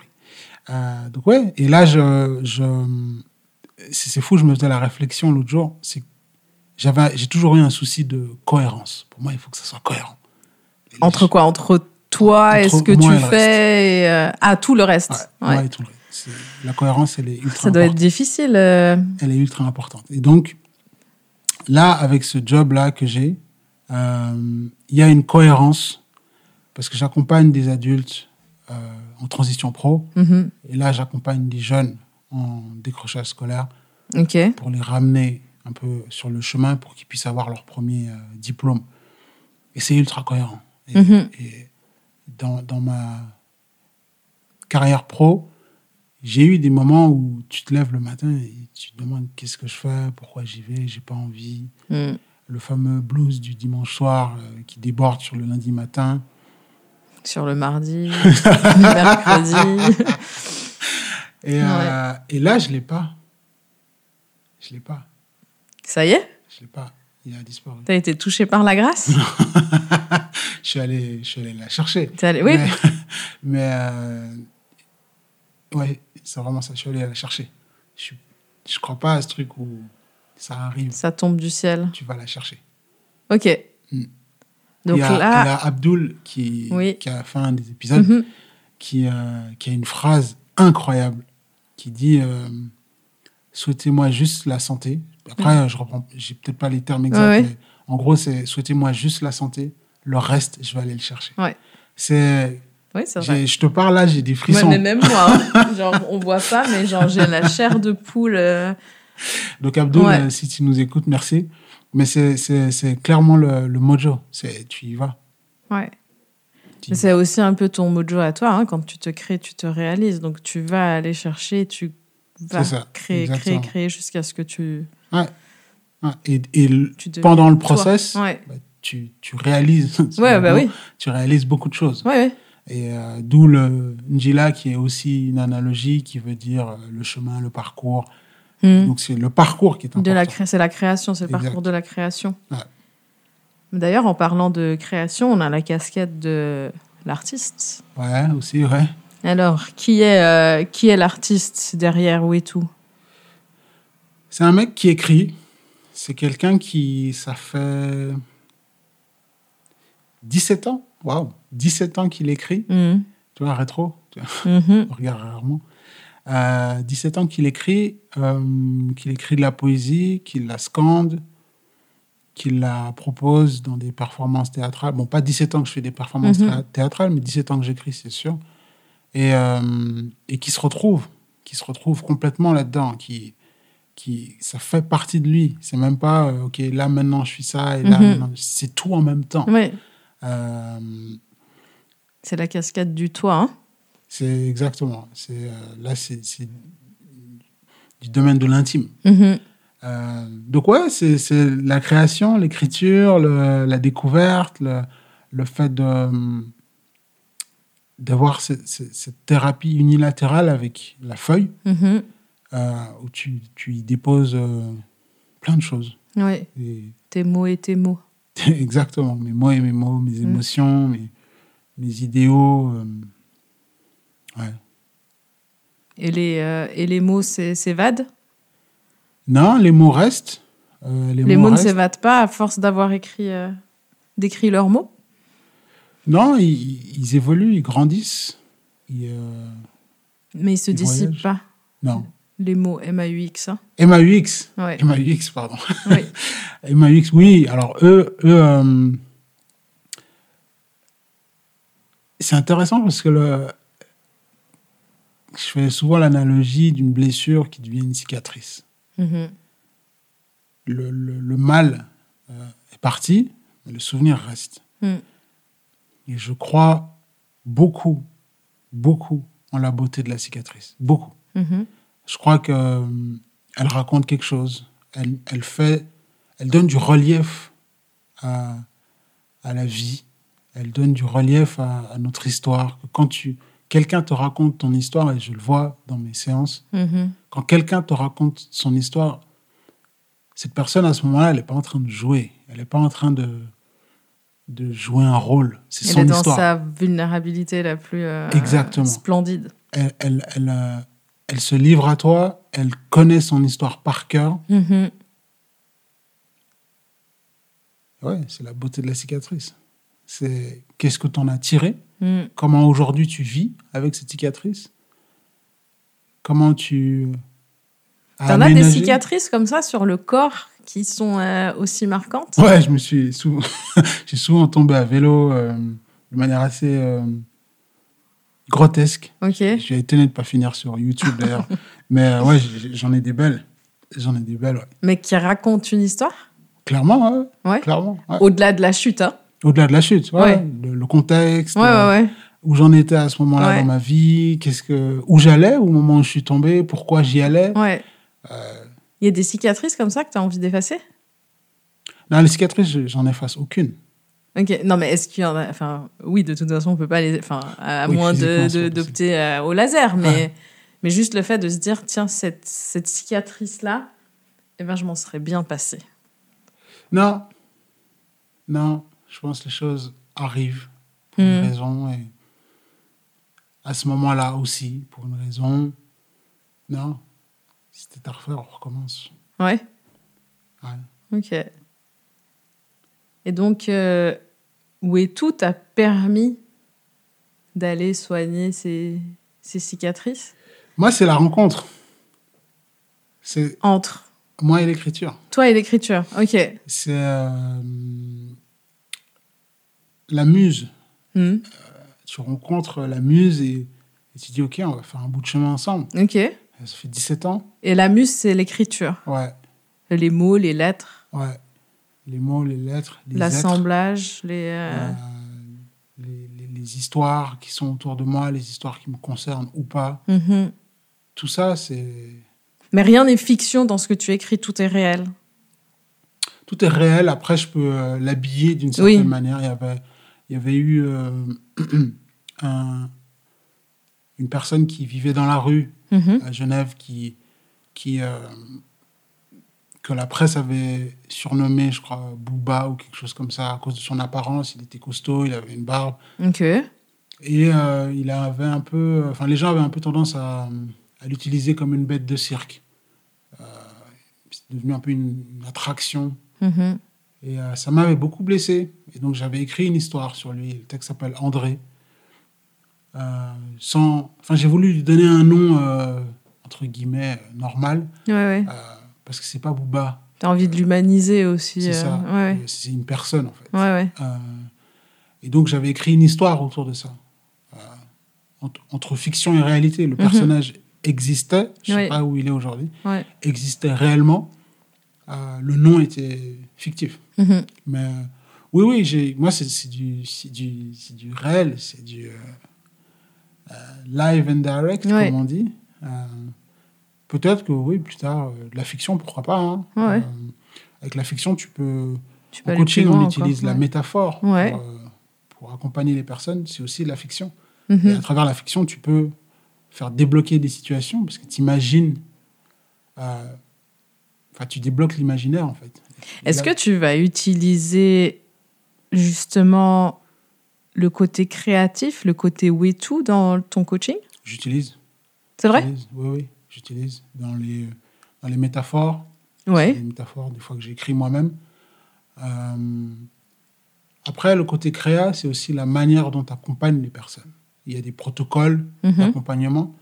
[SPEAKER 3] Euh, donc, ouais. Et là, je. je c'est fou, je me faisais la réflexion l'autre jour. C'est j'ai toujours eu un souci de cohérence. Pour moi, il faut que ça soit cohérent.
[SPEAKER 2] Entre quoi Entre toi et ce que tu fais et euh, ah tout le reste.
[SPEAKER 3] Ouais,
[SPEAKER 2] Ouais.
[SPEAKER 3] ouais, tout le reste. C'est- La cohérence, elle est ultra
[SPEAKER 2] Ça doit être
[SPEAKER 3] importante.
[SPEAKER 2] difficile. euh,
[SPEAKER 3] Elle est ultra importante. Et donc, là, avec ce job-là que j'ai, euh, il y a une cohérence parce que j'accompagne des adultes euh, en transition pro.
[SPEAKER 2] mhm.
[SPEAKER 3] Et là, j'accompagne des jeunes en décrochage scolaire pour les ramener un peu sur le chemin pour qu'ils puissent avoir leur premier diplôme. Et c'est ultra cohérent. Et,
[SPEAKER 2] Mhm.
[SPEAKER 3] et dans, dans ma carrière pro, j'ai eu des moments où tu te lèves le matin et tu te demandes qu'est-ce que je fais, pourquoi j'y vais, j'ai pas envie.
[SPEAKER 2] Mm.
[SPEAKER 3] Le fameux blues du dimanche soir euh, qui déborde sur le lundi matin.
[SPEAKER 2] Sur le mardi, le mercredi.
[SPEAKER 3] Et, euh, et là, je l'ai pas. Je l'ai pas.
[SPEAKER 2] Ça y est?
[SPEAKER 3] Je l'ai pas. Il a disparu.
[SPEAKER 2] T'as été touché par la grâce?
[SPEAKER 3] Je suis allé, je suis allé la chercher.
[SPEAKER 2] Allé- Oui.
[SPEAKER 3] Mais, mais, euh, ouais, c'est vraiment ça. Je suis allé la chercher. Je, je crois pas à ce truc où ça arrive,
[SPEAKER 2] Ça tombe du ciel.
[SPEAKER 3] tu vas la chercher.
[SPEAKER 2] Ok.
[SPEAKER 3] Mm.
[SPEAKER 2] Donc
[SPEAKER 3] il y a,
[SPEAKER 2] là.
[SPEAKER 3] il y a Abdul qui,
[SPEAKER 2] Oui.
[SPEAKER 3] qui, à la fin des épisodes,
[SPEAKER 2] Mhm.
[SPEAKER 3] qui, euh, qui a une phrase incroyable qui dit euh, Souhaitez-moi juste la santé. Après, je reprends, j'ai peut-être pas les termes exacts.
[SPEAKER 2] Ouais, ouais.
[SPEAKER 3] mais en gros, c'est Souhaitez-moi juste la santé. Le reste, je vais aller le chercher.
[SPEAKER 2] Ouais.
[SPEAKER 3] C'est,
[SPEAKER 2] Oui, c'est vrai.
[SPEAKER 3] je te parle là, j'ai des
[SPEAKER 2] Ouais,
[SPEAKER 3] frissons.
[SPEAKER 2] mais même moi, hein. genre, on voit pas, mais genre, j'ai la chair de poule. euh,
[SPEAKER 3] Donc Abdul,
[SPEAKER 2] Ouais.
[SPEAKER 3] euh, si tu nous écoutes, merci. Mais c'est, c'est, c'est clairement le, le mojo. C'est, tu y vas.
[SPEAKER 2] Ouais.
[SPEAKER 3] Tu-
[SPEAKER 2] C'est aussi un peu ton mojo à toi. hein. Quand tu te crées, tu te réalises. Donc, tu vas aller chercher, tu vas
[SPEAKER 3] ça,
[SPEAKER 2] créer, créer,
[SPEAKER 3] exactement.
[SPEAKER 2] créer jusqu'à ce que tu,
[SPEAKER 3] Ouais, et et
[SPEAKER 2] tu
[SPEAKER 3] pendant le process,
[SPEAKER 2] Ouais,
[SPEAKER 3] bah, tu, tu réalises.
[SPEAKER 2] ouais bah oui.
[SPEAKER 3] Tu réalises beaucoup de choses.
[SPEAKER 2] Ouais, ouais.
[SPEAKER 3] Et euh, d'où le Njila qui est aussi une analogie qui veut dire euh, le chemin, le parcours.
[SPEAKER 2] Hmm.
[SPEAKER 3] Donc c'est le parcours qui est important.
[SPEAKER 2] De la cré- c'est la création, c'est le
[SPEAKER 3] Exact.
[SPEAKER 2] parcours de la création.
[SPEAKER 3] Ouais.
[SPEAKER 2] D'ailleurs, en parlant de création, on a la casquette de l'artiste.
[SPEAKER 3] Ouais, aussi, ouais.
[SPEAKER 2] Alors, qui est, euh, qui est l'artiste derrière Wetu
[SPEAKER 3] C'est un mec qui écrit. C'est quelqu'un qui, ça fait 17 ans. Waouh, 17 ans qu'il écrit.
[SPEAKER 2] Mhm.
[SPEAKER 3] Tu vois, rétro. Tu vois,
[SPEAKER 2] Mhm.
[SPEAKER 3] on regarde rarement. Euh, 17 ans qu'il écrit, euh, qu'il écrit de la poésie, qu'il la scande, qu'il la propose dans des performances théâtrales. Bon, pas 17 ans que je fais des performances
[SPEAKER 2] Mhm.
[SPEAKER 3] théâ- théâtrales, mais 17 ans que j'écris, c'est sûr. Et, euh, et qui se retrouve, qui se retrouve complètement là-dedans, qui, qui, ça fait partie de lui. C'est même pas, euh, ok, là maintenant je suis ça, et là
[SPEAKER 2] Mhm.
[SPEAKER 3] maintenant, c'est tout en même temps.
[SPEAKER 2] Ouais,
[SPEAKER 3] Euh,
[SPEAKER 2] c'est la casquette du toit. hein?
[SPEAKER 3] c'est exactement. C'est, euh, là, c'est du domaine de l'intime.
[SPEAKER 2] Mhm.
[SPEAKER 3] Euh, donc ouais, c'est la création, l'écriture, la découverte, le, le fait de d'avoir cette, thérapie unilatérale avec la feuille,
[SPEAKER 2] Mhm.
[SPEAKER 3] euh, où tu, tu y déposes euh, plein de choses. Et-
[SPEAKER 2] tes mots et tes mots.
[SPEAKER 3] exactement, mes mots et mes mots, mes
[SPEAKER 2] Mm.
[SPEAKER 3] émotions, mes, mes idéaux. euh, ouais.
[SPEAKER 2] Et les, euh, et les mots s'évadent
[SPEAKER 3] Non, les mots restent. euh, les
[SPEAKER 2] Les
[SPEAKER 3] mots
[SPEAKER 2] mots ne s'évadent pas à force d'avoir écrit, euh, décrit leurs mots?
[SPEAKER 3] Non, ils, ils évoluent, ils grandissent. Ils,
[SPEAKER 2] Mais ils se
[SPEAKER 3] Ils
[SPEAKER 2] dissipent
[SPEAKER 3] voyagent.
[SPEAKER 2] pas?
[SPEAKER 3] non.
[SPEAKER 2] Les mots M-A-U-X. hein.
[SPEAKER 3] MAUX.
[SPEAKER 2] Ouais.
[SPEAKER 3] MAUX, pardon.
[SPEAKER 2] Oui.
[SPEAKER 3] MAUX, oui. Alors, eux, eux euh, c'est intéressant parce que le, je fais souvent l'analogie d'une blessure qui devient une cicatrice.
[SPEAKER 2] Mhm.
[SPEAKER 3] Le, le- le mal euh, est parti, mais le souvenir reste.
[SPEAKER 2] Mm.
[SPEAKER 3] Et je crois beaucoup, beaucoup en la beauté de la cicatrice. Beaucoup.
[SPEAKER 2] Mhm.
[SPEAKER 3] Je crois que euh, elle raconte quelque chose. Elle, elle fait, elle donne du relief à, à la vie. Elle donne du relief à, à notre histoire. Quand tu, quelqu'un te raconte ton histoire, et je le vois dans mes séances,
[SPEAKER 2] Mhm.
[SPEAKER 3] quand quelqu'un te raconte son histoire, cette personne à ce moment-là, elle n'est pas en train de jouer. Elle n'est pas en train de, de jouer un rôle. C'est
[SPEAKER 2] Elle
[SPEAKER 3] son
[SPEAKER 2] est dans
[SPEAKER 3] histoire.
[SPEAKER 2] sa vulnérabilité la plus euh,
[SPEAKER 3] Exactement.
[SPEAKER 2] splendide.
[SPEAKER 3] Elle, elle, elle, euh, elle se livre à toi. Elle connaît son histoire par cœur.
[SPEAKER 2] Mhm.
[SPEAKER 3] Ouais, c'est la beauté de la cicatrice. C'est qu'est-ce que tu en as tiré?
[SPEAKER 2] Mm.
[SPEAKER 3] Comment aujourd'hui tu vis avec cette cicatrice? Comment tu
[SPEAKER 2] T'en as des cicatrices comme ça sur le corps qui sont euh, aussi marquantes?
[SPEAKER 3] Ouais, je me suis souvent, j'ai souvent tombé à vélo euh, de manière assez euh, grotesque.
[SPEAKER 2] Ok.
[SPEAKER 3] J'ai étonné de pas finir sur YouTube d'ailleurs, mais euh, ouais, j'en ai des belles. J'en ai des belles, ouais.
[SPEAKER 2] Mais qui racontent une histoire?
[SPEAKER 3] Clairement, ouais.
[SPEAKER 2] Ouais.
[SPEAKER 3] Clairement. ouais.
[SPEAKER 2] Au-delà de la chute, hein
[SPEAKER 3] Au-delà de la chute, ouais.
[SPEAKER 2] Ouais.
[SPEAKER 3] Le, le contexte,
[SPEAKER 2] Ouais,
[SPEAKER 3] euh, où j'en étais à ce moment-là dans ma vie, qu'est-ce que, où j'allais au moment où je suis tombé, pourquoi j'y allais.
[SPEAKER 2] Ouais.
[SPEAKER 3] Euh,
[SPEAKER 2] Il y a des cicatrices comme ça que tu as envie d'effacer?
[SPEAKER 3] Non, les cicatrices, je- j'en efface aucune.
[SPEAKER 2] Ok, non, mais est-ce qu'il y en a. Enfin, oui, de toute façon, on peut pas les. Enfin, à
[SPEAKER 3] Oui,
[SPEAKER 2] moins d'opter euh, au laser, mais,
[SPEAKER 3] Ouais.
[SPEAKER 2] mais juste le fait de se dire, tiens, cette, cette cicatrice-là, eh ben, je m'en serais bien passé.
[SPEAKER 3] Non. Non, je pense que les choses arrivent pour une
[SPEAKER 2] Hmm.
[SPEAKER 3] raison et à ce moment-là aussi, pour une raison. Non. Si c'était à refaire, on recommence.
[SPEAKER 2] Ouais,
[SPEAKER 3] Ouais.
[SPEAKER 2] ok. Et donc, euh, où est tout t'a permis d'aller soigner ces, ces cicatrices
[SPEAKER 3] Moi, c'est la rencontre. C'est
[SPEAKER 2] Entre
[SPEAKER 3] moi et l'écriture.
[SPEAKER 2] toi et l'écriture. Ok.
[SPEAKER 3] C'est euh, la muse.
[SPEAKER 2] Hmm.
[SPEAKER 3] Tu rencontres la muse et, et tu dis, OK, on va faire un bout de chemin ensemble.
[SPEAKER 2] Ok.
[SPEAKER 3] Ça fait 17 ans.
[SPEAKER 2] Et la muse, c'est l'écriture.
[SPEAKER 3] Ouais,
[SPEAKER 2] Les mots, les lettres,
[SPEAKER 3] ouais. Les mots, les lettres,
[SPEAKER 2] l'assemblage, les. euh,
[SPEAKER 3] euh, les, les- les histoires qui sont autour de moi, les histoires qui me concernent ou pas.
[SPEAKER 2] mhm.
[SPEAKER 3] Tout ça, c'est...
[SPEAKER 2] Mais rien n'est fiction dans ce que tu écris, tout est réel.
[SPEAKER 3] Tout est réel. Après, je peux euh, l'habiller d'une certaine
[SPEAKER 2] Oui.
[SPEAKER 3] manière. Il y avait, il y avait eu euh, un- une personne qui vivait dans la rue
[SPEAKER 2] Mhm.
[SPEAKER 3] à Genève qui, qui euh, que la presse avait surnommé, je crois, Booba ou quelque chose comme ça à cause de son apparence. Il était costaud, il avait une barbe
[SPEAKER 2] Ok.
[SPEAKER 3] et euh, il avait un peu, enfin les gens avaient un peu tendance à, à l'utiliser comme une bête de cirque. Euh, c'est devenu un peu une, une attraction
[SPEAKER 2] Mhm.
[SPEAKER 3] et euh, ça m'avait beaucoup blessé. Et donc j'avais écrit une histoire sur lui. Le texte s'appelle André. Sans, enfin j'ai voulu lui donner un nom entre guillemets normal
[SPEAKER 2] Ouais, ouais.
[SPEAKER 3] Euh, parce que c'est pas Booba,
[SPEAKER 2] T'as envie de l'humaniser aussi.
[SPEAKER 3] c'est
[SPEAKER 2] euh,
[SPEAKER 3] ça.
[SPEAKER 2] Ouais, ouais.
[SPEAKER 3] Euh, C'est une personne en fait.
[SPEAKER 2] Ouais, ouais.
[SPEAKER 3] Euh, et donc j'avais écrit une histoire autour de ça, Euh, entre, entre fiction et réalité. Le personnage existait, je sais
[SPEAKER 2] Mhm.
[SPEAKER 3] Pas où il est aujourd'hui,
[SPEAKER 2] ouais.
[SPEAKER 3] existait réellement. Euh, le nom était fictif.
[SPEAKER 2] Mhm.
[SPEAKER 3] Mais euh, oui, oui, j'ai, moi, c'est, c'est du, c'est, du, c'est du réel, c'est du euh, euh, live and direct,
[SPEAKER 2] Ouais.
[SPEAKER 3] comme on dit. Euh, peut-être que oui, plus tard, euh, de la fiction, pourquoi pas. hein.
[SPEAKER 2] Ouais.
[SPEAKER 3] Euh, avec la fiction, tu peux.
[SPEAKER 2] Tu peux
[SPEAKER 3] En coaching,
[SPEAKER 2] loin
[SPEAKER 3] on
[SPEAKER 2] encore,
[SPEAKER 3] utilise la métaphore
[SPEAKER 2] Ouais.
[SPEAKER 3] pour, euh, pour accompagner les personnes. C'est aussi de la fiction.
[SPEAKER 2] Mhm.
[SPEAKER 3] Et à travers la fiction, tu peux faire débloquer des situations parce que tu imagines. Enfin, tu débloques l'imaginaire, en fait.
[SPEAKER 2] Est-ce que tu vas utiliser justement le côté créatif, le côté way to dans ton coaching?
[SPEAKER 3] J'utilise.
[SPEAKER 2] C'est vrai?
[SPEAKER 3] Oui, oui, j'utilise dans les, dans les métaphores.
[SPEAKER 2] Ouais.
[SPEAKER 3] des métaphores, des fois que j'écris moi-même. Euh, après, le côté créa, c'est aussi la manière dont tu accompagnes les personnes. Il y a des protocoles
[SPEAKER 2] Mhm.
[SPEAKER 3] d'accompagnement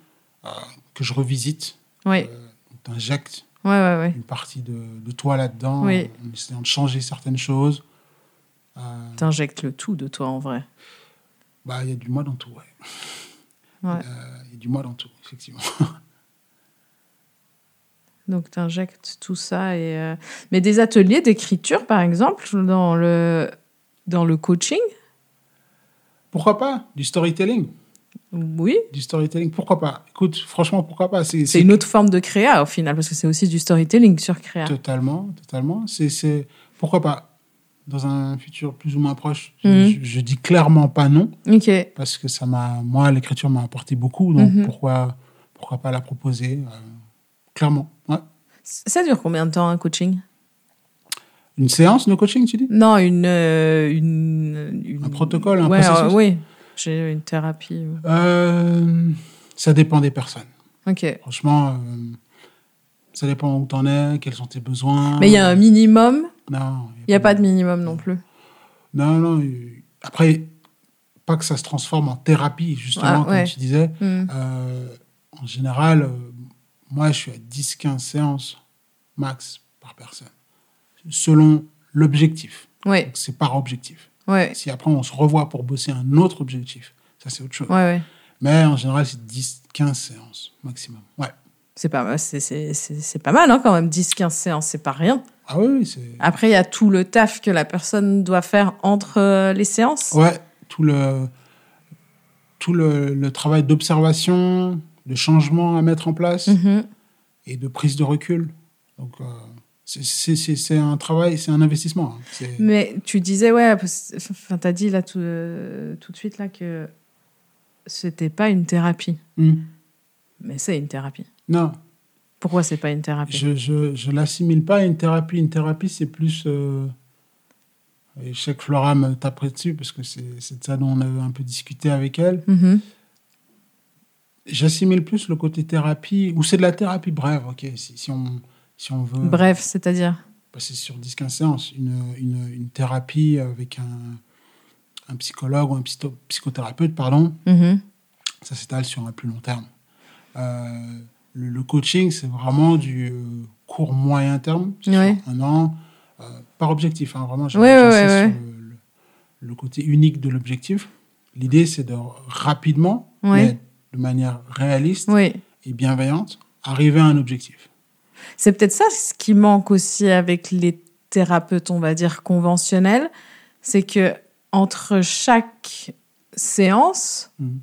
[SPEAKER 3] euh, que je revisite.
[SPEAKER 2] Ouais.
[SPEAKER 3] Euh, tu injectes
[SPEAKER 2] Ouais, ouais, ouais.
[SPEAKER 3] une partie de, de toi là-dedans,
[SPEAKER 2] Oui.
[SPEAKER 3] en essayant de changer certaines choses. Euh,
[SPEAKER 2] T'injectes le tout de toi en vrai.
[SPEAKER 3] bah, il y a du moi dans tout, ouais. Il y a du moi dans tout, effectivement.
[SPEAKER 2] Donc, tu injectes tout ça. Et, euh, Mais des ateliers d'écriture, par exemple, dans le, dans le coaching?
[SPEAKER 3] Pourquoi pas? Du storytelling?
[SPEAKER 2] Oui.
[SPEAKER 3] Du storytelling, pourquoi pas? Écoute, franchement, pourquoi pas?
[SPEAKER 2] C'est une autre forme de créa, au final, parce que c'est aussi du storytelling sur créa.
[SPEAKER 3] Totalement, totalement. C'est. Pourquoi pas? Dans un futur plus ou moins proche,
[SPEAKER 2] Mhm.
[SPEAKER 3] je, je dis clairement pas non,
[SPEAKER 2] Ok.
[SPEAKER 3] parce que ça m'a, moi, l'écriture m'a apporté beaucoup, donc
[SPEAKER 2] Mhm.
[SPEAKER 3] pourquoi, pourquoi pas la proposer euh, Clairement.
[SPEAKER 2] Ça dure combien de temps un coaching?
[SPEAKER 3] Une séance de coaching, tu dis?
[SPEAKER 2] Non, une, euh, une, une-
[SPEAKER 3] Un protocole, un
[SPEAKER 2] ouais,
[SPEAKER 3] processus?
[SPEAKER 2] euh, Oui, j'ai une thérapie.
[SPEAKER 3] Euh, Ça dépend des personnes.
[SPEAKER 2] Ok.
[SPEAKER 3] Franchement, ça dépend où t'en es, quels sont tes besoins.
[SPEAKER 2] Mais il y a un minimum?
[SPEAKER 3] Non,
[SPEAKER 2] Il n'y a pas de minimum non plus.
[SPEAKER 3] Non, non. Après, pas que ça se transforme en thérapie, justement,
[SPEAKER 2] Ah, ouais.
[SPEAKER 3] comme tu disais.
[SPEAKER 2] Hmm.
[SPEAKER 3] En général, moi, je suis à 10-15 séances max par personne, selon l'objectif. Donc, C'est par objectif.
[SPEAKER 2] ouais,
[SPEAKER 3] Si après, on se revoit pour bosser un autre objectif, ça, c'est autre chose.
[SPEAKER 2] ouais, ouais.
[SPEAKER 3] Mais en général, c'est 10-15 séances maximum. Ouais.
[SPEAKER 2] C'est pas, c'est, c'est, c'est, c'est pas mal hein, quand même, 10-15 séances, c'est pas rien.
[SPEAKER 3] Ah oui, oui.
[SPEAKER 2] Après, il y a tout le taf que la personne doit faire entre euh, les séances.
[SPEAKER 3] Ouais, tout le, tout le, le travail d'observation, de changement à mettre en place
[SPEAKER 2] Mhm.
[SPEAKER 3] et de prise de recul. Donc, euh, c'est- c'est c'est- c'est un travail, c'est un investissement. hein.
[SPEAKER 2] Mais tu disais, ouais, enfin, t'as dit là tout, euh, tout de suite là que c'était pas une thérapie.
[SPEAKER 3] Hmm.
[SPEAKER 2] Mais c'est une thérapie.
[SPEAKER 3] Non,
[SPEAKER 2] Pourquoi c'est pas une thérapie?
[SPEAKER 3] Je je, je l'assimile pas à une thérapie. Une thérapie, c'est plus. euh, et je sais que Flora me taperait dessus parce que c'est c'est de ça dont on avait un peu discuté avec elle.
[SPEAKER 2] Mhm.
[SPEAKER 3] J'assimile plus le côté thérapie, ou c'est de la thérapie brève, ok, si, si, on, si on veut
[SPEAKER 2] Bref, c'est-à-dire?
[SPEAKER 3] Passer sur 10-15 séances. Une, une, une thérapie avec un, un psychologue ou un psycho- psychothérapeute, pardon,
[SPEAKER 2] Mhm.
[SPEAKER 3] ça s'étale sur un plus long terme. Euh, le, le coaching, c'est vraiment du euh, court moyen terme, c'est
[SPEAKER 2] Ouais.
[SPEAKER 3] sur un an, euh, par objectif. Hein, vraiment, j'ai
[SPEAKER 2] Ouais, ouais,
[SPEAKER 3] sur. Le, côté unique de l'objectif. L'idée, c'est de rapidement, mais de manière réaliste
[SPEAKER 2] Oui.
[SPEAKER 3] et bienveillante, arriver à un objectif.
[SPEAKER 2] C'est peut-être ça ce qui manque aussi avec les thérapeutes, on va dire, conventionnels. C'est que entre chaque séance,
[SPEAKER 3] Mhm.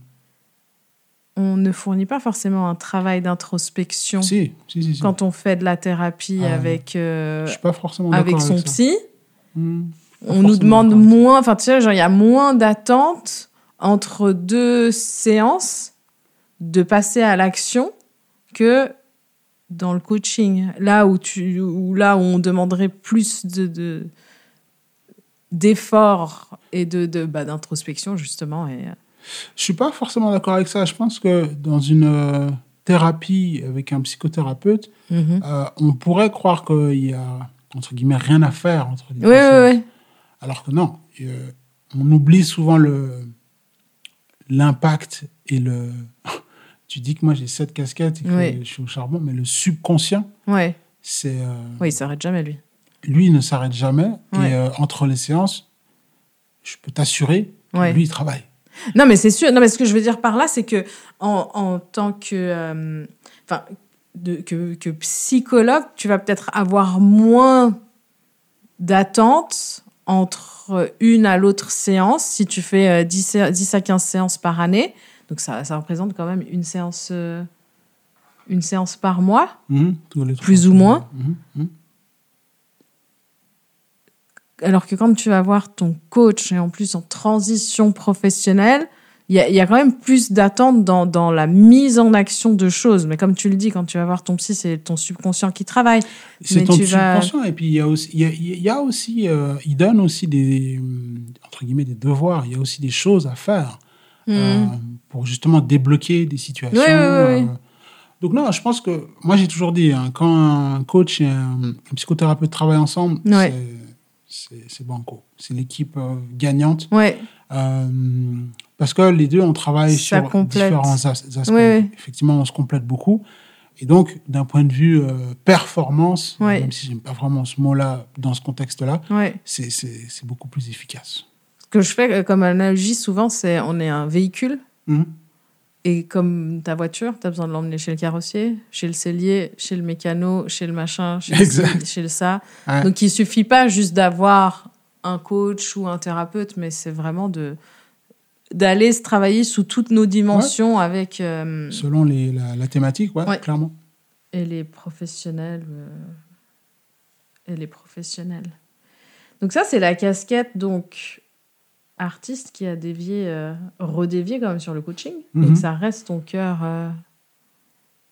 [SPEAKER 2] on ne fournit pas forcément un travail d'introspection.
[SPEAKER 3] Si, si, si.
[SPEAKER 2] Quand on fait de la thérapie
[SPEAKER 3] Ah,
[SPEAKER 2] avec, euh,
[SPEAKER 3] Je suis pas forcément
[SPEAKER 2] avec son
[SPEAKER 3] avec
[SPEAKER 2] psy,
[SPEAKER 3] Hmm.
[SPEAKER 2] On nous demande moins, enfin tu sais, genre il y a moins d'attente entre deux séances de passer à l'action que dans le coaching. Là où tu, où là où on demanderait plus de, de- d'efforts et de, de bah, d'introspection justement. Et, euh,
[SPEAKER 3] Je suis pas forcément d'accord avec ça. Je pense que dans une euh, thérapie avec un psychothérapeute,
[SPEAKER 2] mhm.
[SPEAKER 3] euh, on pourrait croire qu'il y a entre guillemets rien à faire entre les
[SPEAKER 2] Oui, oui, oui.
[SPEAKER 3] Alors que non, euh, on oublie souvent le l'impact et le. Tu dis que moi j'ai cette casquette et que je suis au charbon, mais le subconscient,
[SPEAKER 2] Ouais.
[SPEAKER 3] c'est euh,
[SPEAKER 2] Oui, il s'arrête jamais lui.
[SPEAKER 3] lui il ne s'arrête jamais
[SPEAKER 2] Ouais.
[SPEAKER 3] et euh, entre les séances, je peux t'assurer que lui il travaille.
[SPEAKER 2] Non, mais c'est sûr. Non, mais ce que je veux dire par là, c'est que en, en tant que, euh, enfin, de- que, que psychologue, tu vas peut-être avoir moins d'attente entre une à l'autre séance si tu fais euh, 10, sé- 10 à 15 séances par année. Donc ça, ça représente quand même une séance, euh, une séance par mois.
[SPEAKER 3] Mhm,
[SPEAKER 2] Plus ou moins.
[SPEAKER 3] Mhm, mhm.
[SPEAKER 2] Alors que quand tu vas voir ton coach et en plus en transition professionnelle, il y a, il y a quand même plus d'attente dans, dans la mise en action de choses. Mais comme tu le dis, quand tu vas voir ton psy, c'est ton subconscient qui travaille.
[SPEAKER 3] C'est ton
[SPEAKER 2] tu vas-
[SPEAKER 3] subconscient. Et puis, il y a aussi, il y a, il y a aussi euh, il donne aussi des, entre guillemets, des devoirs. Il y a aussi des choses à faire euh, pour justement débloquer des situations.
[SPEAKER 2] Oui, oui, oui, oui.
[SPEAKER 3] euh. donc, non, je pense que, moi, j'ai toujours dit, hein, quand un coach et un, un psychothérapeute travaillent ensemble,
[SPEAKER 2] Ouais.
[SPEAKER 3] c'est- banco. C'est l'équipe euh, gagnante.
[SPEAKER 2] Ouais,
[SPEAKER 3] Euh, parce que les deux, on travaille
[SPEAKER 2] Ça
[SPEAKER 3] sur
[SPEAKER 2] complète.
[SPEAKER 3] différents as- aspects. Effectivement, on se complète beaucoup. Et donc, d'un point de vue euh, performance, même si j'aime pas vraiment ce mot-là dans ce contexte-là,
[SPEAKER 2] ouais.
[SPEAKER 3] c'est beaucoup plus efficace.
[SPEAKER 2] Que je fais euh, comme analogie souvent, c'est on est un véhicule.
[SPEAKER 3] Mhm.
[SPEAKER 2] Et comme ta voiture, tu as besoin de l'emmener chez le carrossier, chez le cellier, chez le mécano, chez le machin, chez, le,
[SPEAKER 3] Exact.
[SPEAKER 2] ci, chez le ça.
[SPEAKER 3] Ouais.
[SPEAKER 2] Donc il suffit pas juste d'avoir un coach ou un thérapeute, mais c'est vraiment de d'aller se travailler sous toutes nos dimensions avec euh,
[SPEAKER 3] Selon les, la, la thématique, ouais,
[SPEAKER 2] Ouais.
[SPEAKER 3] clairement.
[SPEAKER 2] et les professionnels euh, et les professionnels. Donc ça c'est la casquette donc artiste qui a dévié euh, redévié quand même sur le coaching et que ça reste ton cœur euh,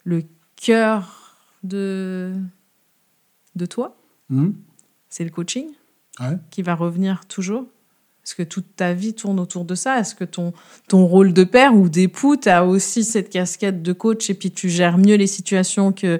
[SPEAKER 2] le cœur de de toi,
[SPEAKER 3] Mhm.
[SPEAKER 2] c'est le coaching.
[SPEAKER 3] Ouais.
[SPEAKER 2] qui va revenir toujours Est-ce que toute ta vie tourne autour de ça? Est-ce que ton, ton rôle de père ou d'époux, tu as aussi cette casquette de coach et puis tu gères mieux les situations que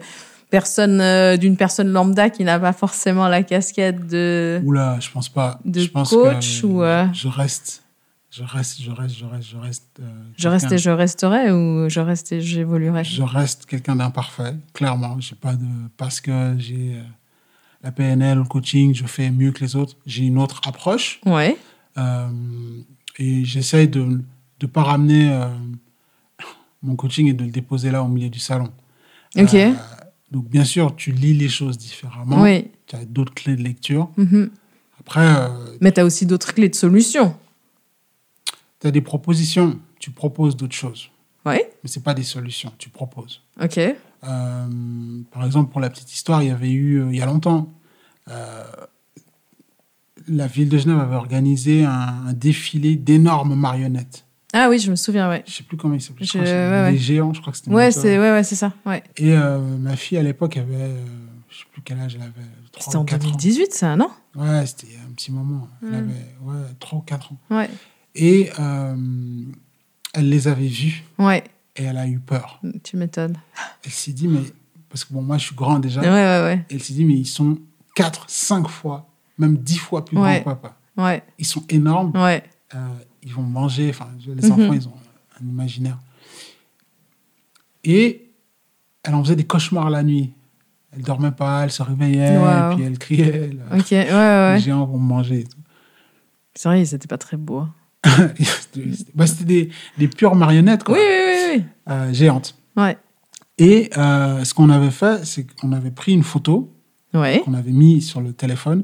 [SPEAKER 2] personne euh, d'une personne lambda qui n'a pas forcément la casquette de...
[SPEAKER 3] Oula, je pense pas.
[SPEAKER 2] De
[SPEAKER 3] je pense
[SPEAKER 2] coach
[SPEAKER 3] que
[SPEAKER 2] ou, euh,
[SPEAKER 3] Je reste. Je reste, je reste, je reste, je reste. euh,
[SPEAKER 2] Je reste et je resterai ou je reste et j'évoluerai?
[SPEAKER 3] Je reste quelqu'un d'imparfait, clairement. J'ai pas de parce que j'ai la PNL le coaching, je fais mieux que les autres. J'ai une autre approche
[SPEAKER 2] Ouais,
[SPEAKER 3] et j'essaye de ne pas ramener mon coaching et de le déposer là au milieu du salon.
[SPEAKER 2] Ok.
[SPEAKER 3] Donc, bien sûr, tu lis les choses différemment.
[SPEAKER 2] Oui.
[SPEAKER 3] Tu as d'autres clés de lecture.
[SPEAKER 2] Mhm.
[SPEAKER 3] Après, euh,
[SPEAKER 2] Mais tu as aussi d'autres clés de solution.
[SPEAKER 3] tu as des propositions. Tu proposes d'autres choses.
[SPEAKER 2] Oui.
[SPEAKER 3] Mais ce pas des solutions. Tu proposes.
[SPEAKER 2] Ok.
[SPEAKER 3] Euh, par exemple, pour la petite histoire, il y avait eu, euh, il y a longtemps, la ville de Genève avait organisé un, un défilé d'énormes marionnettes.
[SPEAKER 2] Ah oui, je me souviens, ouais.
[SPEAKER 3] Je sais plus comment ils s'appelaient. Je
[SPEAKER 2] ouais,
[SPEAKER 3] géants, je crois que c'était.
[SPEAKER 2] Ouais, c'est ouais, ouais, c'est ça. Ouais.
[SPEAKER 3] Et euh, ma fille, à l'époque, avait, euh, je sais plus quel âge elle avait. 3
[SPEAKER 2] C'était en
[SPEAKER 3] ou 4 ans.
[SPEAKER 2] 2018, ça, non?
[SPEAKER 3] Ouais, c'était il un petit moment. Elle
[SPEAKER 2] Mm.
[SPEAKER 3] avait ouais, 3 ou 4 ans.
[SPEAKER 2] Ouais.
[SPEAKER 3] Et euh, elle les avait vus
[SPEAKER 2] Ouais.
[SPEAKER 3] et elle a eu peur.
[SPEAKER 2] Tu m'étonnes.
[SPEAKER 3] Elle s'est dit, mais. Parce que bon, moi, je suis grand déjà.
[SPEAKER 2] Ouais, ouais, ouais.
[SPEAKER 3] Elle s'est dit, mais ils sont 4, 5 fois, même 10 fois plus grands que papa.
[SPEAKER 2] Ouais.
[SPEAKER 3] Ils sont énormes.
[SPEAKER 2] Ouais.
[SPEAKER 3] euh, ils vont manger. Enfin, les
[SPEAKER 2] Mhm.
[SPEAKER 3] enfants, ils ont un imaginaire. Et elle en faisait des cauchemars la nuit. Elle dormait pas, elle se réveillait,
[SPEAKER 2] Wow.
[SPEAKER 3] puis elle criait. elle-
[SPEAKER 2] Ok. Ouais, ouais, ouais.
[SPEAKER 3] Les géants vont manger. et tout.
[SPEAKER 2] C'est vrai, c'était pas très beau. hein.
[SPEAKER 3] C'était bah, c'était des, des pures marionnettes, quoi,
[SPEAKER 2] Oui, oui, oui,
[SPEAKER 3] euh, géantes.
[SPEAKER 2] Ouais.
[SPEAKER 3] Et euh, ce qu'on avait fait, c'est qu'on avait pris une photo
[SPEAKER 2] Ouais.
[SPEAKER 3] qu'on avait mis sur le téléphone.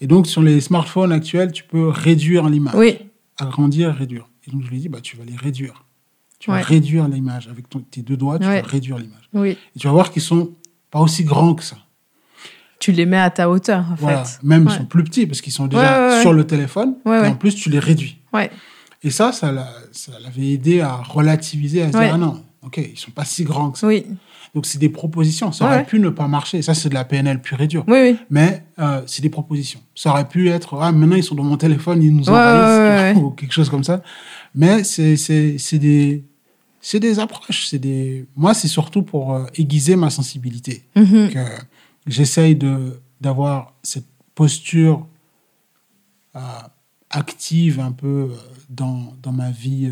[SPEAKER 3] Et donc, sur les smartphones actuels, tu peux réduire l'image.
[SPEAKER 2] Oui.
[SPEAKER 3] Agrandir, réduire. Et donc, je lui ai dit, bah, tu vas les réduire. Tu
[SPEAKER 2] Ouais.
[SPEAKER 3] vas réduire l'image. Avec ton- tes deux doigts, tu
[SPEAKER 2] Ouais.
[SPEAKER 3] vas réduire l'image.
[SPEAKER 2] Oui.
[SPEAKER 3] Et tu vas voir qu'ils sont pas aussi grands que ça.
[SPEAKER 2] Tu les mets à ta hauteur, en
[SPEAKER 3] Voilà.
[SPEAKER 2] fait.
[SPEAKER 3] Même
[SPEAKER 2] Ouais.
[SPEAKER 3] ils sont plus petits parce qu'ils sont déjà sur le téléphone. Et en plus, tu les réduis. Et ça, ça l'a- ça l'avait aidé à relativiser, à se dire, ah non, ok, ils sont pas si grands que ça.
[SPEAKER 2] Oui.
[SPEAKER 3] Donc, c'est des propositions. Ça aurait
[SPEAKER 2] ouais.
[SPEAKER 3] pu ne pas marcher. Ça, c'est de la PNL pure et dure.
[SPEAKER 2] Oui, oui.
[SPEAKER 3] Mais euh, c'est des propositions. Ça aurait pu être, ah, maintenant ils sont dans mon téléphone, ils nous
[SPEAKER 2] Ouais,
[SPEAKER 3] envahissent,
[SPEAKER 2] ouais,
[SPEAKER 3] ou quelque chose comme ça. Mais c'est des, c'est des approches. c'est Des... Moi, c'est surtout pour euh, aiguiser ma sensibilité.
[SPEAKER 2] Mhm.
[SPEAKER 3] Que j'essaye de- d'avoir cette posture active un peu dans, dans ma vie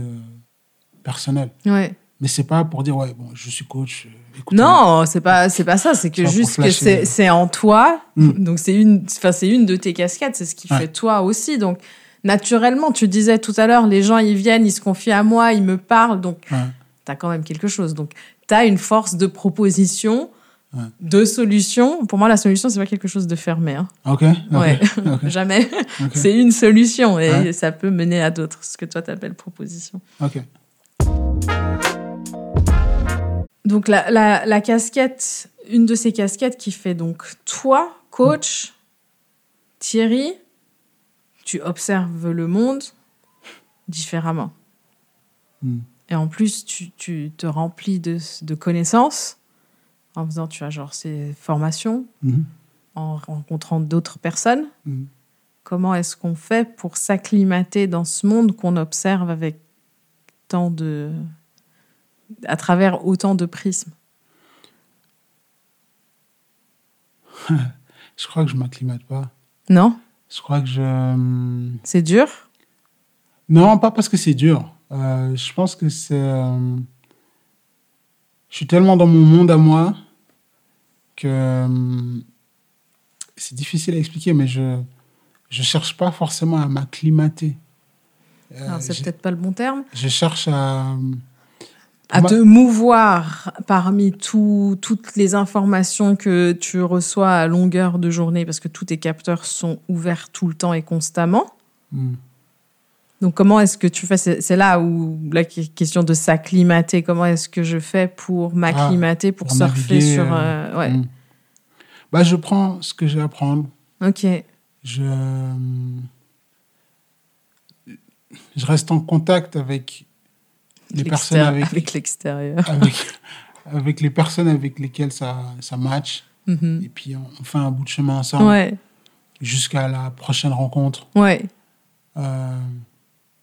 [SPEAKER 3] personnelle.
[SPEAKER 2] Ouais.
[SPEAKER 3] Mais c'est pas pour dire, ouais, bon, je suis coach. euh,
[SPEAKER 2] Non, c'est pas c'est pas ça. C'est que juste que c'est en toi.
[SPEAKER 3] Mm.
[SPEAKER 2] Donc c'est une enfin c'est une de tes casquettes. C'est ce qui
[SPEAKER 3] Ouais.
[SPEAKER 2] fait toi aussi. Donc naturellement, tu disais tout à l'heure, les gens ils viennent, ils se confient à moi, ils me parlent. Donc
[SPEAKER 3] Ouais.
[SPEAKER 2] tu as quand même quelque chose. Donc tu as une force de proposition,
[SPEAKER 3] Ouais.
[SPEAKER 2] de solution. Pour moi, la solution c'est pas quelque chose de fermé. hein.
[SPEAKER 3] Ok. ok,
[SPEAKER 2] Ouais.
[SPEAKER 3] ok,
[SPEAKER 2] Jamais. C'est une solution et ça peut mener à d'autres. Ce que toi t'appelles proposition.
[SPEAKER 3] ok.
[SPEAKER 2] Donc la, la, la casquette, une de ces casquettes qui fait donc toi, coach, Thierry, tu observes le monde différemment.
[SPEAKER 3] Mm.
[SPEAKER 2] Et en plus, tu, tu te remplis de, de connaissances en faisant, tu vois, genre ces formations,
[SPEAKER 3] Mhm.
[SPEAKER 2] en rencontrant d'autres personnes.
[SPEAKER 3] Mhm.
[SPEAKER 2] Comment est-ce qu'on fait pour s'acclimater dans ce monde qu'on observe avec tant de. À travers autant de prismes
[SPEAKER 3] Je crois que je m'acclimate pas.
[SPEAKER 2] Non?
[SPEAKER 3] Je crois que je. hum,
[SPEAKER 2] C'est dur?
[SPEAKER 3] Non, pas parce que c'est dur. Euh, je pense que c'est. euh, Je suis tellement dans mon monde à moi que hum, c'est difficile à expliquer, mais je je cherche pas forcément à m'acclimater. Euh,
[SPEAKER 2] Alors, C'est peut-être pas le bon terme.
[SPEAKER 3] je cherche à.
[SPEAKER 2] À
[SPEAKER 3] Moi-
[SPEAKER 2] te mouvoir parmi tout- toutes les informations que tu reçois à longueur de journée, parce que tous tes capteurs sont ouverts tout le temps et constamment.
[SPEAKER 3] hum,
[SPEAKER 2] Donc, comment est-ce que tu fais? C'est là où la que- question de s'acclimater. Comment est-ce que je fais pour m'acclimater, pour,
[SPEAKER 3] pour
[SPEAKER 2] surfer
[SPEAKER 3] naviguer,
[SPEAKER 2] sur.
[SPEAKER 3] euh,
[SPEAKER 2] euh, ouais.
[SPEAKER 3] hum. Bah, je prends ce que j'ai à prendre.
[SPEAKER 2] Ok.
[SPEAKER 3] je, je reste en contact avec les personnes avec,
[SPEAKER 2] avec l'extérieur.
[SPEAKER 3] avec, avec les personnes avec lesquelles ça, ça match.
[SPEAKER 2] Mhm.
[SPEAKER 3] Et puis, on, fait un bout de chemin ensemble
[SPEAKER 2] Ouais,
[SPEAKER 3] jusqu'à la prochaine rencontre.
[SPEAKER 2] ouais,
[SPEAKER 3] Euh,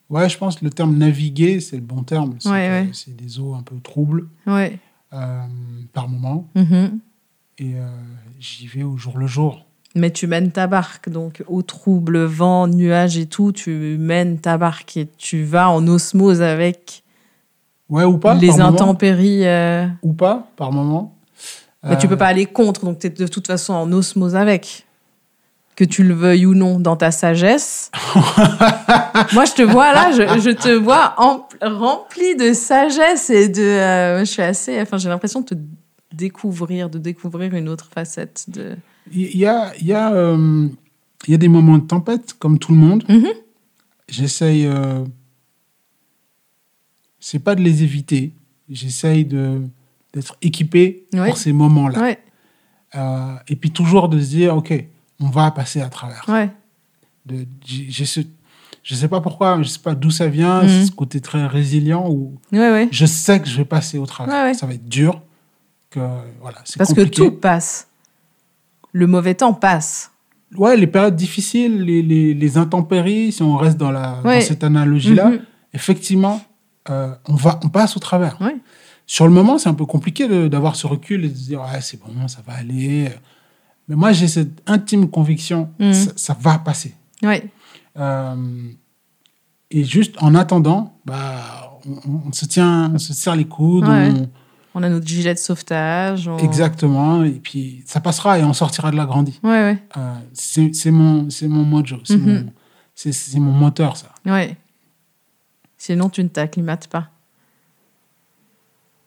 [SPEAKER 3] ouais, je pense que le terme naviguer, c'est le bon terme. C'est
[SPEAKER 2] Ouais, ouais.
[SPEAKER 3] des eaux un peu troubles
[SPEAKER 2] ouais.
[SPEAKER 3] euh, par moment.
[SPEAKER 2] Mhm.
[SPEAKER 3] Et euh, j'y vais au jour le jour.
[SPEAKER 2] Mais tu mènes ta barque, donc au trouble, vent, nuages et tout, tu mènes ta barque et tu vas en osmose avec
[SPEAKER 3] Ouais, ou pas
[SPEAKER 2] les intempéries. euh,
[SPEAKER 3] Ou pas, par moment.
[SPEAKER 2] Mais tu peux
[SPEAKER 3] Euh,
[SPEAKER 2] pas aller contre, donc tu es de toute façon en osmose avec. Que tu le veuilles ou non dans ta sagesse. Moi, je te vois là, je, je te vois em- rempli de sagesse et de. euh, je suis assez. Enfin, j'ai l'impression de te découvrir, de découvrir une autre facette de.
[SPEAKER 3] Il y a, il y, a, euh, il y a des moments de tempête, comme tout le monde.
[SPEAKER 2] Mhm.
[SPEAKER 3] J'essaye. C'est pas de les éviter. J'essaye de d'être équipé
[SPEAKER 2] Ouais.
[SPEAKER 3] pour ces moments-là.
[SPEAKER 2] Ouais,
[SPEAKER 3] Euh, et puis toujours de se dire, OK, on va passer à travers.
[SPEAKER 2] ouais,
[SPEAKER 3] De, ce, je sais pas pourquoi, je sais pas d'où ça vient,
[SPEAKER 2] Mhm.
[SPEAKER 3] ce côté très résilient où je sais que je vais passer au travers. Ça va être dur. Que, voilà, c'est
[SPEAKER 2] Parce
[SPEAKER 3] compliqué.
[SPEAKER 2] que tout passe. Le mauvais temps passe.
[SPEAKER 3] Ouais, les périodes difficiles, les, les, les intempéries, si on reste dans, la, dans cette analogie-là,
[SPEAKER 2] Mhm.
[SPEAKER 3] effectivement, euh, on, va, on passe au travers.
[SPEAKER 2] Ouais.
[SPEAKER 3] Sur le moment, c'est un peu compliqué de- d'avoir ce recul et de se dire, ouais, c'est bon, ça va aller. Mais moi, j'ai cette intime conviction,
[SPEAKER 2] Mhm.
[SPEAKER 3] ça, ça va passer.
[SPEAKER 2] Ouais.
[SPEAKER 3] Euh, et juste en attendant, bah, on, on se tient, on se serre les coudes.
[SPEAKER 2] Ouais.
[SPEAKER 3] on-
[SPEAKER 2] On a notre gilet de sauvetage. on-
[SPEAKER 3] exactement. Et puis, ça passera et on sortira de là grandi.
[SPEAKER 2] Ouais, ouais,
[SPEAKER 3] Euh, c'est mon, mon mojo, c'est
[SPEAKER 2] Mhm.
[SPEAKER 3] mon, c'est- mon moteur, ça.
[SPEAKER 2] ouais. Sinon, tu ne t'acclimates pas.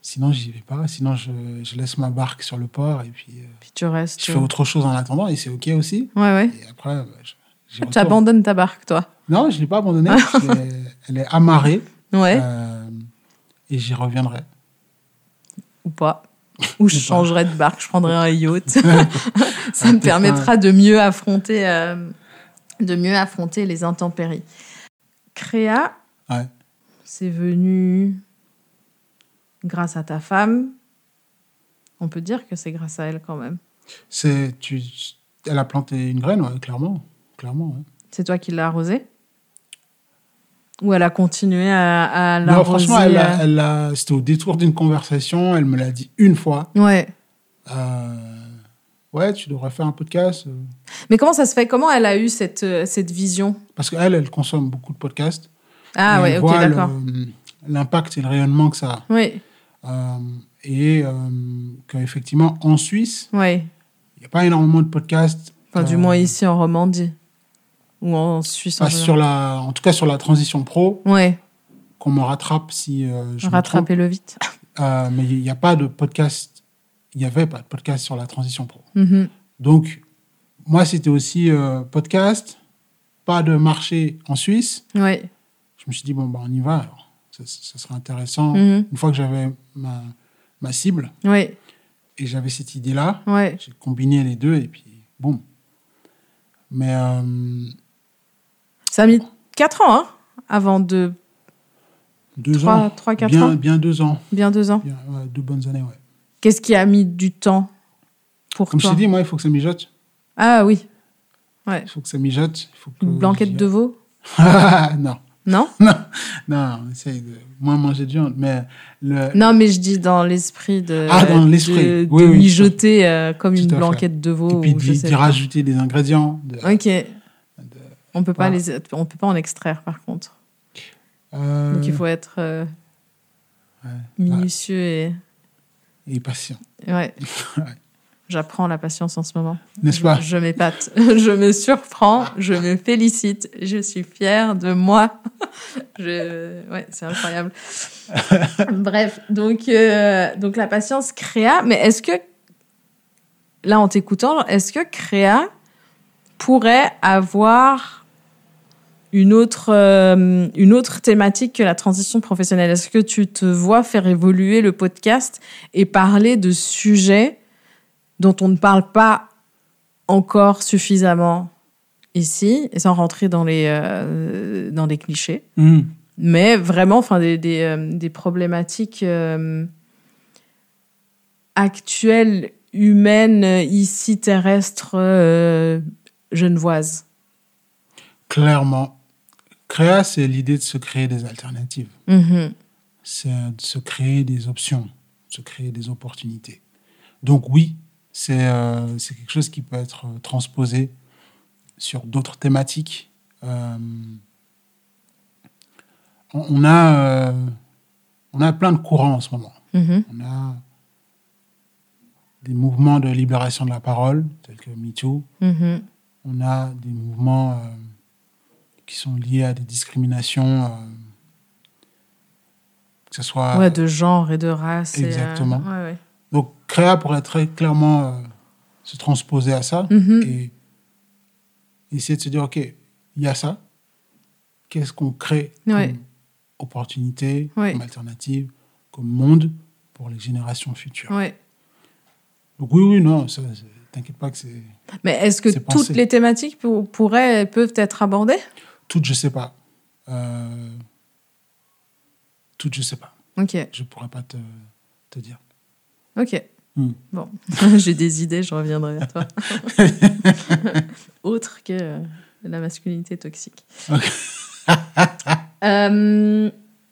[SPEAKER 3] Sinon, j'y vais pas. Sinon, je, je laisse ma barque sur le port et puis euh,
[SPEAKER 2] Puis tu restes.
[SPEAKER 3] je fais autre chose en attendant et c'est OK aussi.
[SPEAKER 2] Ouais, ouais.
[SPEAKER 3] Et après, bah, je-
[SPEAKER 2] Tu abandonnes ta barque, toi.
[SPEAKER 3] Non, je ne l'ai pas abandonnée. Elle est amarrée
[SPEAKER 2] Ouais.
[SPEAKER 3] euh, et j'y reviendrai.
[SPEAKER 2] Ou pas. Ou je changerai de barque, je prendrai un yacht. Ça me permettra de mieux affronter, euh, de mieux affronter les intempéries. Créa,
[SPEAKER 3] Ouais.
[SPEAKER 2] C'est venu grâce à ta femme. On peut dire que c'est grâce à elle quand même.
[SPEAKER 3] C'est, tu, elle a planté une graine, ouais, clairement. clairement ouais.
[SPEAKER 2] C'est toi qui l'as arrosée? Ou elle a continué à, à
[SPEAKER 3] Non,
[SPEAKER 2] l'arroser
[SPEAKER 3] franchement, elle a-
[SPEAKER 2] euh,
[SPEAKER 3] elle a- c'était au détour d'une conversation. Elle me l'a dit une fois.
[SPEAKER 2] Ouais.
[SPEAKER 3] Euh, ouais, tu devrais faire un podcast. euh,
[SPEAKER 2] Mais comment ça se fait? Comment elle a eu cette, cette vision?
[SPEAKER 3] Parce qu'elle, elle consomme beaucoup de podcasts.
[SPEAKER 2] Ah ouais,
[SPEAKER 3] elle
[SPEAKER 2] ok, d'accord.
[SPEAKER 3] L'impact et le rayonnement que ça a.
[SPEAKER 2] Oui,
[SPEAKER 3] Euh, et euh, qu'effectivement, en Suisse,
[SPEAKER 2] oui.
[SPEAKER 3] il n'y a pas énormément de podcasts.
[SPEAKER 2] Enfin, du
[SPEAKER 3] euh,
[SPEAKER 2] moins ici en Romandie. Ou en Suisse en
[SPEAKER 3] sur la, en tout cas sur la transition pro,
[SPEAKER 2] Ouais,
[SPEAKER 3] qu'on me rattrape si je
[SPEAKER 2] rattrapez-le vite.
[SPEAKER 3] mais il n'y a pas de podcast, il n'y avait pas de podcast sur la transition pro.
[SPEAKER 2] Mhm.
[SPEAKER 3] Donc, moi, c'était aussi euh, podcast, pas de marché en Suisse.
[SPEAKER 2] Ouais.
[SPEAKER 3] Je me suis dit, bon, bah, on y va. alors. Ça, ça serait intéressant.
[SPEAKER 2] Mhm.
[SPEAKER 3] Une fois que j'avais ma, ma cible et j'avais cette idée-là, j'ai combiné les deux et puis, boum. Mais euh,
[SPEAKER 2] Ça a mis 4 ans, hein, avant de.
[SPEAKER 3] deux
[SPEAKER 2] 3,
[SPEAKER 3] ans,
[SPEAKER 2] 3 4
[SPEAKER 3] bien,
[SPEAKER 2] ans
[SPEAKER 3] bien deux ans,
[SPEAKER 2] Bien 2 ans.
[SPEAKER 3] bien, ouais, deux bonnes années, ouais.
[SPEAKER 2] Qu'est-ce qui a mis du temps pour
[SPEAKER 3] Comme je
[SPEAKER 2] toi
[SPEAKER 3] t'ai dit, moi, il faut que ça mijote.
[SPEAKER 2] Ah oui. Ouais.
[SPEAKER 3] Il faut que ça mijote. Il faut que
[SPEAKER 2] Une blanquette de veau
[SPEAKER 3] non,
[SPEAKER 2] Non?
[SPEAKER 3] Non, non, on essaye de moins manger de viande. Mais le,
[SPEAKER 2] Non, mais je dis dans l'esprit de.
[SPEAKER 3] Ah, dans l'esprit.
[SPEAKER 2] De, de
[SPEAKER 3] Oui, oui,
[SPEAKER 2] mijoter euh, comme une
[SPEAKER 3] fait.
[SPEAKER 2] blanquette de veau.
[SPEAKER 3] et puis d'y rajouter des ingrédients. de-
[SPEAKER 2] Ok. On peut pas
[SPEAKER 3] Voilà.
[SPEAKER 2] les, on peut pas en extraire par contre.
[SPEAKER 3] euh,
[SPEAKER 2] Donc il faut être euh,
[SPEAKER 3] ouais,
[SPEAKER 2] minutieux et
[SPEAKER 3] et patient.
[SPEAKER 2] ouais.
[SPEAKER 3] Ouais.
[SPEAKER 2] J'apprends la patience en ce moment.
[SPEAKER 3] N'est-ce pas
[SPEAKER 2] Je m'épate, je me surprends, je me félicite, je suis fière de moi. Je... Ouais, c'est incroyable. Bref, donc, euh, donc la patience créa. Mais est-ce que, là en t'écoutant, est-ce que créa pourrait avoir une autre, euh, une autre thématique que la transition professionnelle? Est-ce que tu te vois faire évoluer le podcast et parler de sujets dont on ne parle pas encore suffisamment ici, et sans rentrer dans les, euh, dans clichés,
[SPEAKER 3] Hum.
[SPEAKER 2] mais vraiment enfin, des, des, euh, des problématiques euh, actuelles, humaines, ici, terrestres, genevoises.
[SPEAKER 3] Clairement. Créa, c'est l'idée de se créer des alternatives.
[SPEAKER 2] Mhm.
[SPEAKER 3] C'est de se créer des options, de se créer des opportunités. Donc oui, c'est euh, quelque chose qui peut être euh, transposé sur d'autres thématiques. Euh, on, a, euh, on a plein de courants en ce moment.
[SPEAKER 2] Mhm.
[SPEAKER 3] On a des mouvements de libération de la parole, tels que MeToo.
[SPEAKER 2] Mhm.
[SPEAKER 3] On a des mouvements qui sont liés à des discriminations, que ce soit
[SPEAKER 2] Ouais, de genre et de race. et, euh,
[SPEAKER 3] Exactement.
[SPEAKER 2] ouais, ouais.
[SPEAKER 3] Donc, créa pourrait très clairement euh, se transposer à ça
[SPEAKER 2] Mhm.
[SPEAKER 3] et essayer de se dire, OK, il y a ça. Qu'est-ce qu'on crée
[SPEAKER 2] Ouais.
[SPEAKER 3] comme opportunité,
[SPEAKER 2] Ouais.
[SPEAKER 3] comme alternative, comme monde pour les générations futures?
[SPEAKER 2] Ouais.
[SPEAKER 3] Donc, oui, oui, non, t'inquiète pas que c'est.
[SPEAKER 2] Mais est-ce que toutes
[SPEAKER 3] pensé.
[SPEAKER 2] les thématiques pour- pourraient, peuvent être abordées?
[SPEAKER 3] Toutes, je sais pas. Euh, Toutes, je sais pas.
[SPEAKER 2] Ok,
[SPEAKER 3] Je pourrais pas te, te dire.
[SPEAKER 2] Ok.
[SPEAKER 3] Hmm.
[SPEAKER 2] Bon, j'ai des idées, je reviendrai vers toi. Autre que euh, la masculinité toxique.
[SPEAKER 3] Ok.
[SPEAKER 2] Euh,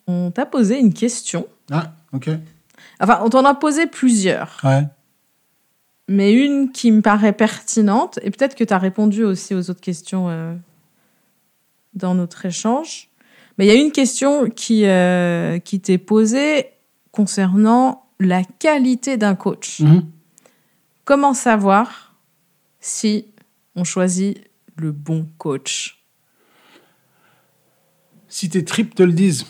[SPEAKER 2] on t'a posé une question.
[SPEAKER 3] Ah, ok.
[SPEAKER 2] Enfin, on t'en a posé plusieurs.
[SPEAKER 3] Ouais.
[SPEAKER 2] mais une qui me paraît pertinente, et peut-être que tu as répondu aussi aux autres questions euh, dans notre échange. Mais il y a une question qui, qui t'est posée concernant la qualité d'un coach.
[SPEAKER 3] Mhm.
[SPEAKER 2] Comment savoir si on choisit le bon coach?
[SPEAKER 3] Si tes tripes te le disent,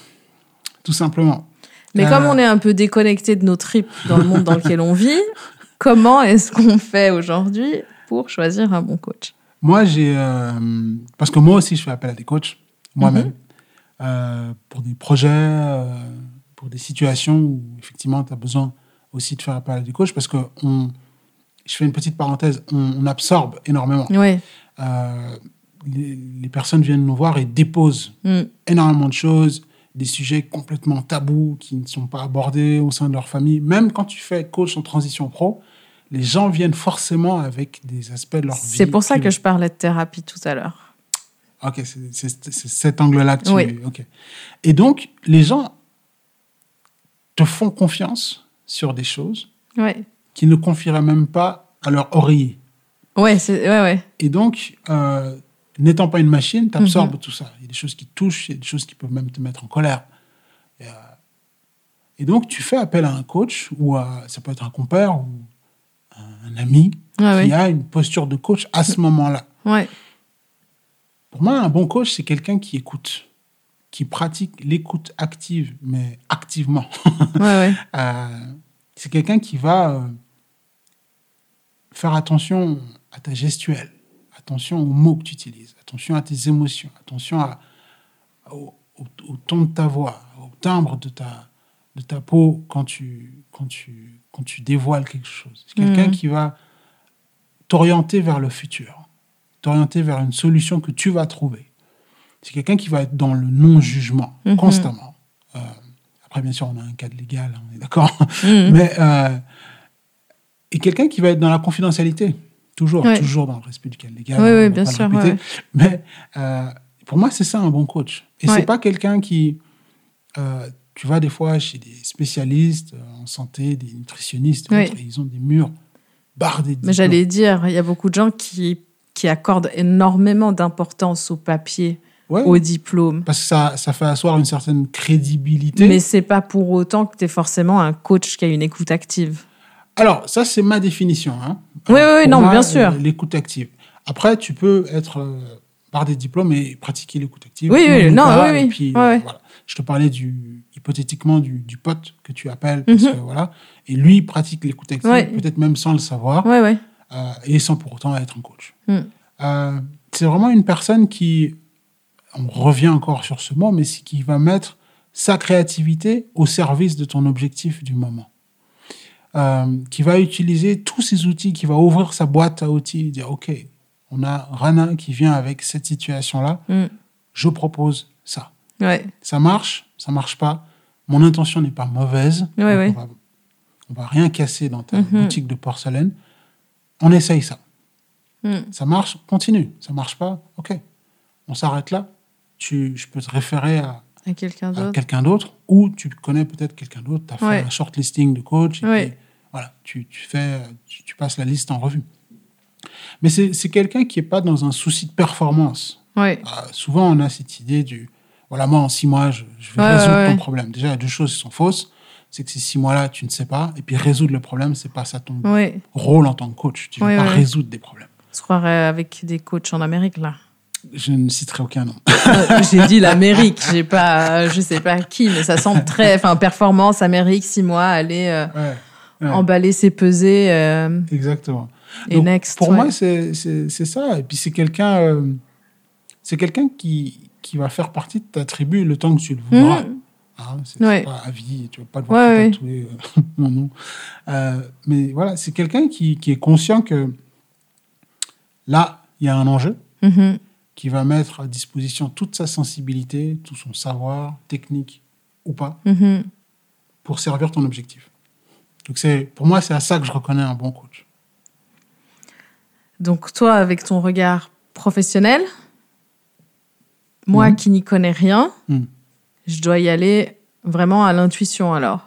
[SPEAKER 3] tout simplement.
[SPEAKER 2] Mais
[SPEAKER 3] Euh.
[SPEAKER 2] comme on est un peu déconnecté de nos tripes dans le monde dans lequel on vit, comment est-ce qu'on fait aujourd'hui pour choisir un bon coach?
[SPEAKER 3] Moi, j'ai. euh, parce que moi aussi, je fais appel à des coachs, moi-même,
[SPEAKER 2] Mhm.
[SPEAKER 3] euh, pour des projets, euh, pour des situations où, effectivement, tu as besoin aussi de faire appel à des coachs parce que on, je fais une petite parenthèse, on, on absorbe énormément.
[SPEAKER 2] Ouais.
[SPEAKER 3] Euh, les, les personnes viennent nous voir et déposent
[SPEAKER 2] Mm.
[SPEAKER 3] énormément de choses, des sujets complètement tabous qui ne sont pas abordés au sein de leur famille. Même quand tu fais coach en transition pro, les gens viennent forcément avec des aspects de leur vie.
[SPEAKER 2] C'est pour ça que je parlais de thérapie tout à l'heure.
[SPEAKER 3] Ok, c'est cet angle-là que tu...
[SPEAKER 2] Oui.
[SPEAKER 3] Et donc, les gens te font confiance sur des choses
[SPEAKER 2] Ouais.
[SPEAKER 3] qu'ils ne confieraient même pas à leur oreiller.
[SPEAKER 2] Ouais, c'est ouais ouais.
[SPEAKER 3] Et donc, euh, n'étant pas une machine, tu absorbes
[SPEAKER 2] Mhm.
[SPEAKER 3] tout ça. Il y a des choses qui te touchent, il y a des choses qui peuvent même te mettre en colère. Et, euh, et donc, tu fais appel à un coach, ou à, ça peut être un compère, ou un, ami,
[SPEAKER 2] Ouais,
[SPEAKER 3] qui a une posture de coach à ce moment-là.
[SPEAKER 2] Ouais.
[SPEAKER 3] Pour moi, un bon coach, c'est quelqu'un qui écoute, qui pratique l'écoute active, mais activement.
[SPEAKER 2] Ouais, ouais.
[SPEAKER 3] Euh, c'est quelqu'un qui va euh, faire attention à ta gestuelle, attention aux mots que tu utilises, attention à tes émotions, attention à- au, au- au ton de ta voix, au timbre de ta, de ta peau quand tu, quand, tu, quand tu dévoiles quelque chose. C'est quelqu'un
[SPEAKER 2] Mhm.
[SPEAKER 3] qui va t'orienter vers le futur, t'orienter vers une solution que tu vas trouver. C'est quelqu'un qui va être dans le non-jugement
[SPEAKER 2] Mhm.
[SPEAKER 3] constamment. Euh, après, bien sûr, on a un cadre légal, on est d'accord.
[SPEAKER 2] Mhm.
[SPEAKER 3] Mais euh, et quelqu'un qui va être dans la confidentialité, toujours,
[SPEAKER 2] Ouais.
[SPEAKER 3] toujours dans le respect du cadre légal.
[SPEAKER 2] Oui, oui, bien sûr, ouais.
[SPEAKER 3] Mais euh, pour moi, c'est ça un bon coach. Et
[SPEAKER 2] Ouais.
[SPEAKER 3] c'est pas quelqu'un qui, tu vas des fois chez des spécialistes en santé, des nutritionnistes, autres, ils ont des murs bardés. de
[SPEAKER 2] Mais j'allais dire, il y a beaucoup de gens qui qui accordent énormément d'importance au papier,
[SPEAKER 3] Ouais,
[SPEAKER 2] au diplôme.
[SPEAKER 3] parce que ça, ça fait asseoir une certaine crédibilité.
[SPEAKER 2] Mais c'est pas pour autant que tu es forcément un coach qui a une écoute active.
[SPEAKER 3] Alors, ça, c'est ma définition. Hein.
[SPEAKER 2] Oui, oui, oui, non,
[SPEAKER 3] moi,
[SPEAKER 2] bien sûr.
[SPEAKER 3] L'écoute active. Après, tu peux être euh, par des diplômes et pratiquer l'écoute active.
[SPEAKER 2] Oui, oui,
[SPEAKER 3] ou
[SPEAKER 2] non,
[SPEAKER 3] pas,
[SPEAKER 2] oui,
[SPEAKER 3] et
[SPEAKER 2] oui.
[SPEAKER 3] puis,
[SPEAKER 2] Ouais,
[SPEAKER 3] voilà. Je te parlais du, hypothétiquement du, du pote que tu appelles, parce
[SPEAKER 2] Mhm.
[SPEAKER 3] que, voilà. Et lui pratique l'écoute active,
[SPEAKER 2] Ouais.
[SPEAKER 3] peut-être même sans le savoir,
[SPEAKER 2] Ouais,
[SPEAKER 3] euh, et sans pour autant être un coach.
[SPEAKER 2] Mm.
[SPEAKER 3] Euh, c'est vraiment une personne qui, on revient encore sur ce mot, mais c'est qui va mettre sa créativité au service de ton objectif du moment. Euh, qui va utiliser tous ces outils, qui va ouvrir sa boîte à outils et dire, OK, on a Rana qui vient avec cette situation-là,
[SPEAKER 2] Mm.
[SPEAKER 3] je propose ça.
[SPEAKER 2] Ouais.
[SPEAKER 3] Ça marche, ça marche pas. Mon intention n'est pas mauvaise.
[SPEAKER 2] Ouais,
[SPEAKER 3] donc
[SPEAKER 2] ouais.
[SPEAKER 3] On, va, on va rien casser dans ta
[SPEAKER 2] Mhm.
[SPEAKER 3] boutique de porcelaine. On essaye ça.
[SPEAKER 2] Mm.
[SPEAKER 3] Ça marche, continue. Ça marche pas, ok. On s'arrête là. Tu, je peux te référer à,
[SPEAKER 2] À quelqu'un d'autre.
[SPEAKER 3] ou tu connais peut-être quelqu'un d'autre. Tu as fait
[SPEAKER 2] Ouais.
[SPEAKER 3] un shortlisting de coach. Et
[SPEAKER 2] Ouais.
[SPEAKER 3] puis, voilà, tu, tu fais, tu, tu passes la liste en revue. Mais c'est quelqu'un qui n'est pas dans un souci de performance.
[SPEAKER 2] Ouais.
[SPEAKER 3] Euh, souvent, on a cette idée du voilà, moi, en six mois, je, je vais résoudre ton problème. Déjà, il y a deux choses qui sont fausses. C'est que ces six mois-là, tu ne sais pas. Et puis, résoudre le problème, c'est pas ça ton rôle en tant que coach. Tu ne vas pas résoudre des problèmes.
[SPEAKER 2] On se croirait avec des coachs en Amérique, là.
[SPEAKER 3] Je ne citerai aucun nom.
[SPEAKER 2] Euh, j'ai dit l'Amérique, j'ai pas, euh, je sais pas qui, mais ça semble très, enfin, performance, Amérique, six mois, aller, euh,
[SPEAKER 3] Ouais. Ouais.
[SPEAKER 2] emballer ses pesées euh,
[SPEAKER 3] Exactement.
[SPEAKER 2] et
[SPEAKER 3] Donc,
[SPEAKER 2] next.
[SPEAKER 3] Pour
[SPEAKER 2] ouais.
[SPEAKER 3] moi, c'est ça. Et puis, c'est quelqu'un euh, c'est quelqu'un qui, qui va faire partie de ta tribu le temps que tu le voudras.
[SPEAKER 2] Mhm.
[SPEAKER 3] Hein, c'est
[SPEAKER 2] Ouais.
[SPEAKER 3] c'est pas à vie, tu vas pas le voir euh, mon nom. Euh, mais voilà, c'est quelqu'un qui, qui est conscient que là, il y a un enjeu,
[SPEAKER 2] Mhm.
[SPEAKER 3] Qui va mettre à disposition toute sa sensibilité, tout son savoir, technique ou pas,
[SPEAKER 2] Mhm.
[SPEAKER 3] pour servir ton objectif. Donc, c'est pour moi, c'est à ça que je reconnais un bon coach.
[SPEAKER 2] Donc toi, avec ton regard professionnel, moi
[SPEAKER 3] Mhm.
[SPEAKER 2] qui n'y connais rien,
[SPEAKER 3] Mhm.
[SPEAKER 2] je dois y aller vraiment à l'intuition alors.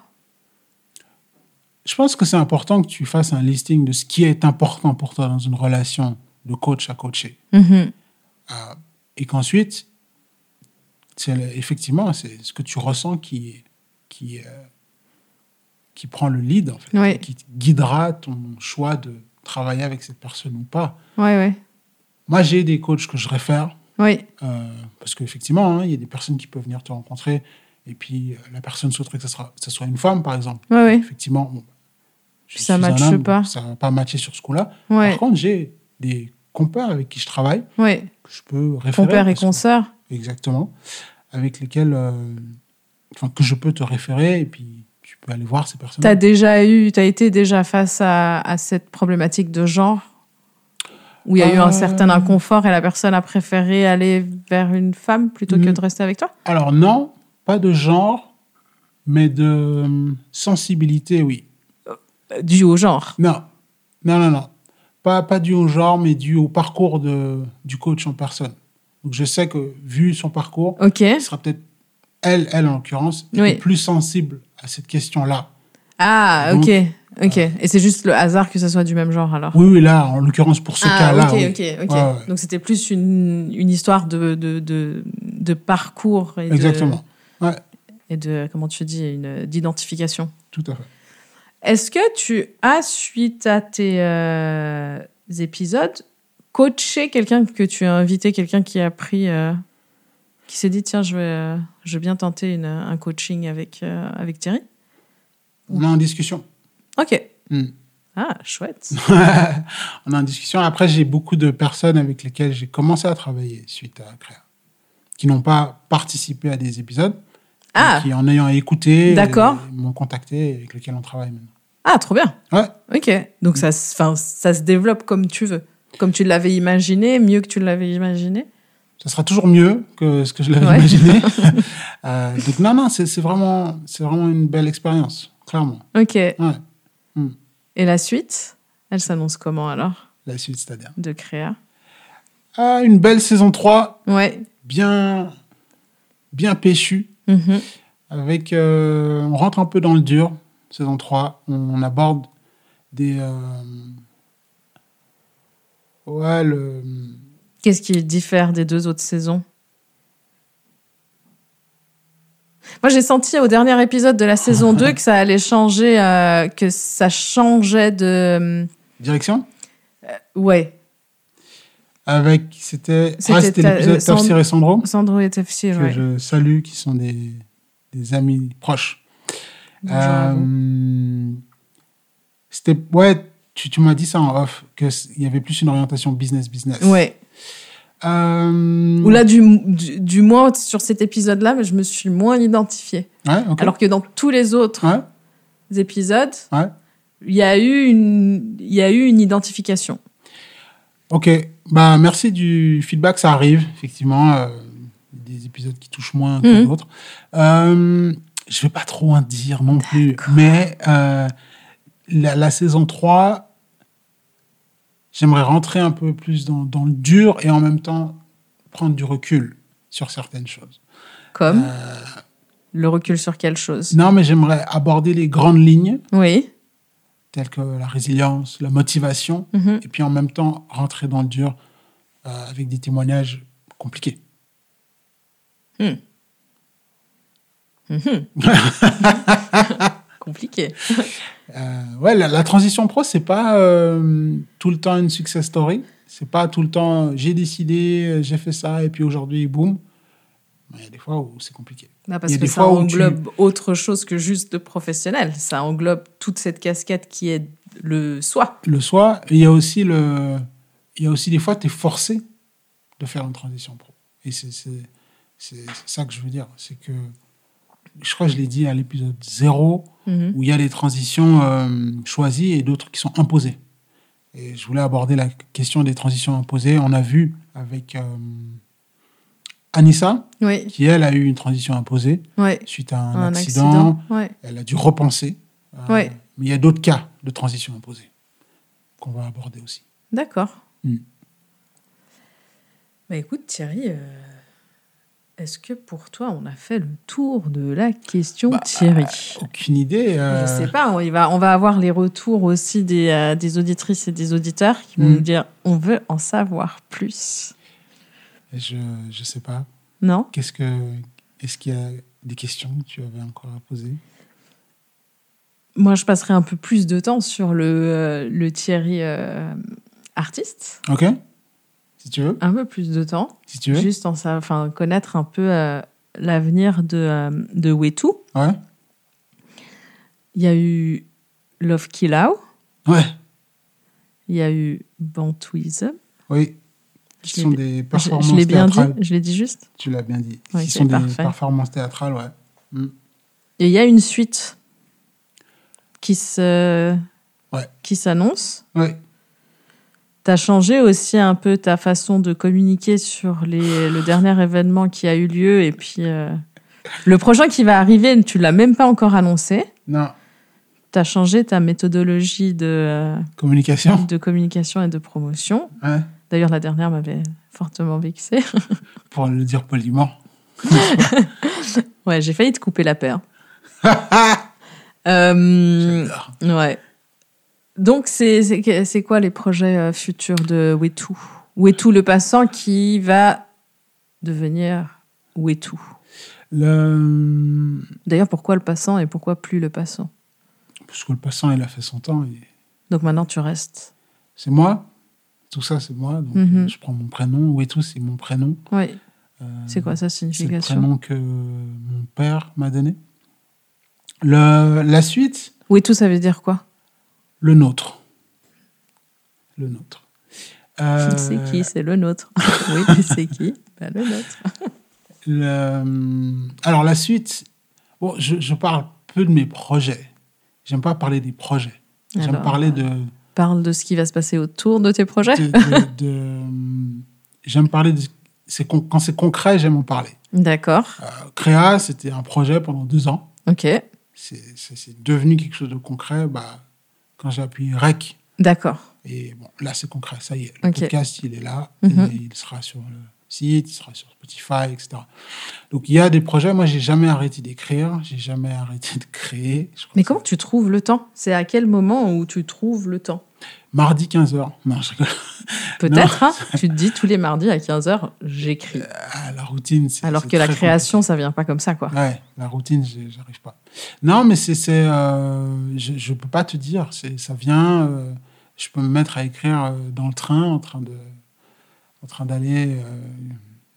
[SPEAKER 3] Je pense que c'est important que tu fasses un listing de ce qui est important pour toi dans une relation de coach à coaché.
[SPEAKER 2] Mhm.
[SPEAKER 3] Et qu'ensuite, c'est effectivement, c'est ce que tu ressens qui, qui, euh, qui prend le lead, en fait, qui guidera ton choix de travailler avec cette personne ou pas.
[SPEAKER 2] Ouais, ouais.
[SPEAKER 3] Moi, j'ai des coachs que je réfère,
[SPEAKER 2] Oui,
[SPEAKER 3] euh, parce qu'effectivement, hein, il y a des personnes qui peuvent venir te rencontrer, et puis euh, la personne souhaiterait que ce, sera, que ce soit une femme, par exemple.
[SPEAKER 2] ouais, ouais.
[SPEAKER 3] Effectivement, bon, je
[SPEAKER 2] Puis ça
[SPEAKER 3] un
[SPEAKER 2] matche
[SPEAKER 3] homme,
[SPEAKER 2] pas.
[SPEAKER 3] Ça va pas matcher sur ce coup-là.
[SPEAKER 2] Ouais,
[SPEAKER 3] Par contre, j'ai des compères avec qui je travaille,
[SPEAKER 2] ouais.
[SPEAKER 3] que je peux référer.
[SPEAKER 2] Ton père et
[SPEAKER 3] parce que-
[SPEAKER 2] consoeur.
[SPEAKER 3] Exactement. Avec lesquels, euh, enfin, que je peux te référer et puis tu peux aller voir ces personnes.
[SPEAKER 2] T'as déjà eu, t'as été déjà face à, à cette problématique de genre où il y a eu un
[SPEAKER 3] Euh.
[SPEAKER 2] certain inconfort et la personne a préféré aller vers une femme plutôt que
[SPEAKER 3] Mm.
[SPEAKER 2] de rester avec toi?
[SPEAKER 3] Alors non, pas de genre, mais de euh, sensibilité, oui.
[SPEAKER 2] Dû au genre.
[SPEAKER 3] Non, non, non, non. Pas, pas dû au genre, mais dû au parcours de, du coach en personne. Donc je sais que, vu son parcours,
[SPEAKER 2] Ok.
[SPEAKER 3] il sera peut-être, elle, elle en l'occurrence,
[SPEAKER 2] Oui.
[SPEAKER 3] plus sensible à cette question-là.
[SPEAKER 2] Ah,
[SPEAKER 3] Donc,
[SPEAKER 2] ok. Ok. Et c'est juste le hasard que ça soit du même genre alors?
[SPEAKER 3] Oui, oui, là, en l'occurrence, pour ce
[SPEAKER 2] ah,
[SPEAKER 3] cas-là.
[SPEAKER 2] ok,
[SPEAKER 3] oui.
[SPEAKER 2] ok, ok.
[SPEAKER 3] Ouais, ouais.
[SPEAKER 2] Donc c'était plus une, une histoire de, de, de, de parcours et
[SPEAKER 3] Exactement. Ouais,
[SPEAKER 2] et de, comment tu dis, d'identification.
[SPEAKER 3] tout à fait.
[SPEAKER 2] Est-ce que tu as, suite à tes euh, épisodes, coaché quelqu'un que tu as invité, quelqu'un qui a pris, euh, qui s'est dit, tiens, je vais, je vais bien tenter une- un coaching avec, euh, avec Thierry?
[SPEAKER 3] On est en discussion.
[SPEAKER 2] Ok.
[SPEAKER 3] Hmm.
[SPEAKER 2] Ah, chouette.
[SPEAKER 3] on est en discussion. Après, j'ai beaucoup de personnes avec lesquelles j'ai commencé à travailler suite à Créa, qui n'ont pas participé à des épisodes,
[SPEAKER 2] Ah,
[SPEAKER 3] qui en ayant écouté,
[SPEAKER 2] D'accord.
[SPEAKER 3] euh, m'ont contacté avec lesquels on travaille maintenant.
[SPEAKER 2] ah trop bien.
[SPEAKER 3] Ouais,
[SPEAKER 2] Ok. Donc ça, ça se développe comme tu veux. Comme tu l'avais imaginé, mieux que tu l'avais imaginé.
[SPEAKER 3] ça sera toujours mieux que ce que je l'avais
[SPEAKER 2] Ouais.
[SPEAKER 3] imaginé. Euh, donc non, non, c'est vraiment, c'est vraiment une belle expérience, clairement.
[SPEAKER 2] Ok.
[SPEAKER 3] Ouais.
[SPEAKER 2] Et la suite, elle s'annonce comment alors?
[SPEAKER 3] La suite, c'est-à-dire?
[SPEAKER 2] de Créa
[SPEAKER 3] Ah, une belle saison 3,
[SPEAKER 2] Ouais.
[SPEAKER 3] bien, bien péchue.
[SPEAKER 2] Mhm.
[SPEAKER 3] avec euh, on rentre un peu dans le dur saison 3 on, aborde des euh, ouais le
[SPEAKER 2] Qu'est-ce qui diffère des deux autres saisons? Moi, j'ai senti au dernier épisode de la saison 2 que ça allait changer, euh, que ça changeait de.
[SPEAKER 3] direction?
[SPEAKER 2] ouais,
[SPEAKER 3] avec c'était ah, l'épisode
[SPEAKER 2] euh, Sand-
[SPEAKER 3] Tafsir et Sandro
[SPEAKER 2] Sandro et Tafsir,
[SPEAKER 3] que
[SPEAKER 2] ouais.
[SPEAKER 3] je salue qui sont des, des amis proches. Euh, c'était ouais tu, tu m'as dit ça en off que il y avait plus une orientation business business
[SPEAKER 2] Ouais.
[SPEAKER 3] Euh,
[SPEAKER 2] Ou là, du, du, du moins sur cet épisode-là, je me suis moins identifiée.
[SPEAKER 3] ouais ok
[SPEAKER 2] Alors que dans tous les autres
[SPEAKER 3] ouais
[SPEAKER 2] épisodes,
[SPEAKER 3] ouais
[SPEAKER 2] il y a eu une, il y a eu une identification.
[SPEAKER 3] Ok, bah merci du feedback, ça arrive effectivement. euh, des épisodes qui touchent moins que
[SPEAKER 2] Mhm.
[SPEAKER 3] d'autres. Euh, je vais pas trop en dire non plus, mais euh, la, la saison 3, j'aimerais rentrer un peu plus dans, dans le dur et en même temps prendre du recul sur certaines choses.
[SPEAKER 2] Comme?
[SPEAKER 3] Euh,
[SPEAKER 2] le recul sur quelle chose?
[SPEAKER 3] Non, mais j'aimerais aborder les grandes lignes
[SPEAKER 2] Oui.
[SPEAKER 3] Telles que la résilience, la motivation,
[SPEAKER 2] Mhm.
[SPEAKER 3] et puis en même temps rentrer dans le dur euh, avec des témoignages compliqués.
[SPEAKER 2] Mhm. Compliqué.
[SPEAKER 3] Euh, ouais, la, la transition pro, c'est pas euh, tout le temps une success story. C'est pas tout le temps j'ai décidé, j'ai fait ça et puis aujourd'hui, boum. Il y a des fois où c'est compliqué.
[SPEAKER 2] Parce que ça
[SPEAKER 3] tu-
[SPEAKER 2] englobe autre chose que juste le professionnel. Ça englobe toute cette casquette qui est le soi.
[SPEAKER 3] Le soi, il y a aussi le, il y a aussi des fois, tu es forcé de faire une transition pro. Et c'est ça que je veux dire. C'est que, je crois que je l'ai dit à l'épisode 0,
[SPEAKER 2] Mhm.
[SPEAKER 3] où il y a des transitions euh, choisies et d'autres qui sont imposées. Et je voulais aborder la question des transitions imposées. On a vu avec euh, Anissa,
[SPEAKER 2] Oui,
[SPEAKER 3] qui elle a eu une transition imposée
[SPEAKER 2] oui.
[SPEAKER 3] suite à un,
[SPEAKER 2] Un
[SPEAKER 3] accident.
[SPEAKER 2] accident. Ouais.
[SPEAKER 3] Elle a dû repenser. Euh,
[SPEAKER 2] Ouais.
[SPEAKER 3] Mais il y a d'autres cas de transition imposée qu'on va aborder aussi.
[SPEAKER 2] D'accord.
[SPEAKER 3] Mm.
[SPEAKER 2] Bah écoute Thierry, euh, est-ce que pour toi on a fait le tour de la question
[SPEAKER 3] Bah,
[SPEAKER 2] Thierry?
[SPEAKER 3] Aucune idée. euh,
[SPEAKER 2] Je sais pas, on, va, on va avoir les retours aussi des, euh, des auditrices et des auditeurs qui vont
[SPEAKER 3] Mm.
[SPEAKER 2] nous dire on veut en savoir plus.
[SPEAKER 3] Je je sais pas.
[SPEAKER 2] Non
[SPEAKER 3] Qu'est-ce que est-ce qu'il y a des questions que tu avais encore à poser?
[SPEAKER 2] Moi je passerai un peu plus de temps sur le, euh, le Thierry euh, artiste.
[SPEAKER 3] Ok. Si tu veux.
[SPEAKER 2] Un peu plus de temps.
[SPEAKER 3] Si tu veux.
[SPEAKER 2] Juste en sa- enfin, connaître un peu euh, l'avenir de, euh, de Wetu.
[SPEAKER 3] Ouais.
[SPEAKER 2] Il y a eu Love Killau.
[SPEAKER 3] Ouais.
[SPEAKER 2] Il y a eu Bantouism.
[SPEAKER 3] Oui. Qui
[SPEAKER 2] Je
[SPEAKER 3] sont des
[SPEAKER 2] Je,
[SPEAKER 3] performances
[SPEAKER 2] je l'ai bien dit
[SPEAKER 3] théâtrales.
[SPEAKER 2] Je l'ai dit juste
[SPEAKER 3] Tu l'as bien dit.
[SPEAKER 2] Ok,
[SPEAKER 3] Qui sont des
[SPEAKER 2] parfait.
[SPEAKER 3] performances théâtrales, ouais. Mm.
[SPEAKER 2] Et il y a une suite qui se
[SPEAKER 3] Ouais.
[SPEAKER 2] qui s'annonce.
[SPEAKER 3] Ouais.
[SPEAKER 2] Tu as changé aussi un peu ta façon de communiquer sur les, le dernier événement qui a eu lieu. Et puis, euh, le prochain qui va arriver, tu l'as même pas encore annoncé.
[SPEAKER 3] Non.
[SPEAKER 2] Tu as changé ta méthodologie de, euh,
[SPEAKER 3] Communication.
[SPEAKER 2] de communication et de promotion.
[SPEAKER 3] Ouais.
[SPEAKER 2] D'ailleurs, la dernière m'avait fortement vexée.
[SPEAKER 3] Pour le dire poliment.
[SPEAKER 2] Ouais, j'ai failli te couper la paire. Euh,
[SPEAKER 3] J'adore.
[SPEAKER 2] ouais. Donc, c'est quoi les projets euh, futurs de Wetu? Wetu le passant qui va devenir Wetu.
[SPEAKER 3] Le...
[SPEAKER 2] D'ailleurs, pourquoi le passant et pourquoi plus le passant?
[SPEAKER 3] Parce que le passant, il a fait son temps. et
[SPEAKER 2] Donc maintenant, tu restes.
[SPEAKER 3] C'est moi? Tout ça, c'est moi. Donc,
[SPEAKER 2] Mhm.
[SPEAKER 3] euh, je prends mon prénom. Wetu, c'est mon prénom.
[SPEAKER 2] Oui.
[SPEAKER 3] Euh,
[SPEAKER 2] C'est quoi sa
[SPEAKER 3] C'est le
[SPEAKER 2] signification
[SPEAKER 3] prénom que mon père m'a donné. Le, la suite,
[SPEAKER 2] Wetu, ça veut dire quoi?
[SPEAKER 3] Le nôtre. Le nôtre. Euh,
[SPEAKER 2] C'est qui C'est le nôtre. oui, mais c'est qui Bah, Le nôtre.
[SPEAKER 3] le- alors, la suite, bon, je, je parle peu de mes projets. J'aime pas parler des projets. J'aime parler de.
[SPEAKER 2] Parle de ce qui va se passer autour de tes projets.
[SPEAKER 3] de- j'aime parler de. con- quand c'est concret, j'aime en parler.
[SPEAKER 2] D'accord.
[SPEAKER 3] Euh, Créa, c'était un projet pendant deux ans.
[SPEAKER 2] Ok.
[SPEAKER 3] C'est devenu quelque chose de concret bah, quand j'ai appuyé REC.
[SPEAKER 2] D'accord.
[SPEAKER 3] Et bon, là, c'est concret, ça y est. Le
[SPEAKER 2] Ok.
[SPEAKER 3] podcast, il est là.
[SPEAKER 2] Mhm.
[SPEAKER 3] et il sera sur le site, il sera sur Spotify, etc. Donc, il y a des projets. Moi, j'ai jamais arrêté d'écrire. J'ai jamais arrêté de créer.
[SPEAKER 2] Mais comment tu trouves le temps? C'est à quel moment où tu trouves le temps?
[SPEAKER 3] Mardi, 15h. Non, je.
[SPEAKER 2] Peut-être, hein, tu te dis tous les mardis à 15h, j'écris.
[SPEAKER 3] Ah, la routine, c'est.
[SPEAKER 2] Alors que la création, ça vient pas comme ça, quoi.
[SPEAKER 3] compliqué. Ouais, la routine, j'arrive pas. Non, mais c'est. euh, je, je peux pas te dire. Ça vient. euh, je peux me mettre à écrire euh, dans le train, en train de, en train d'aller, euh,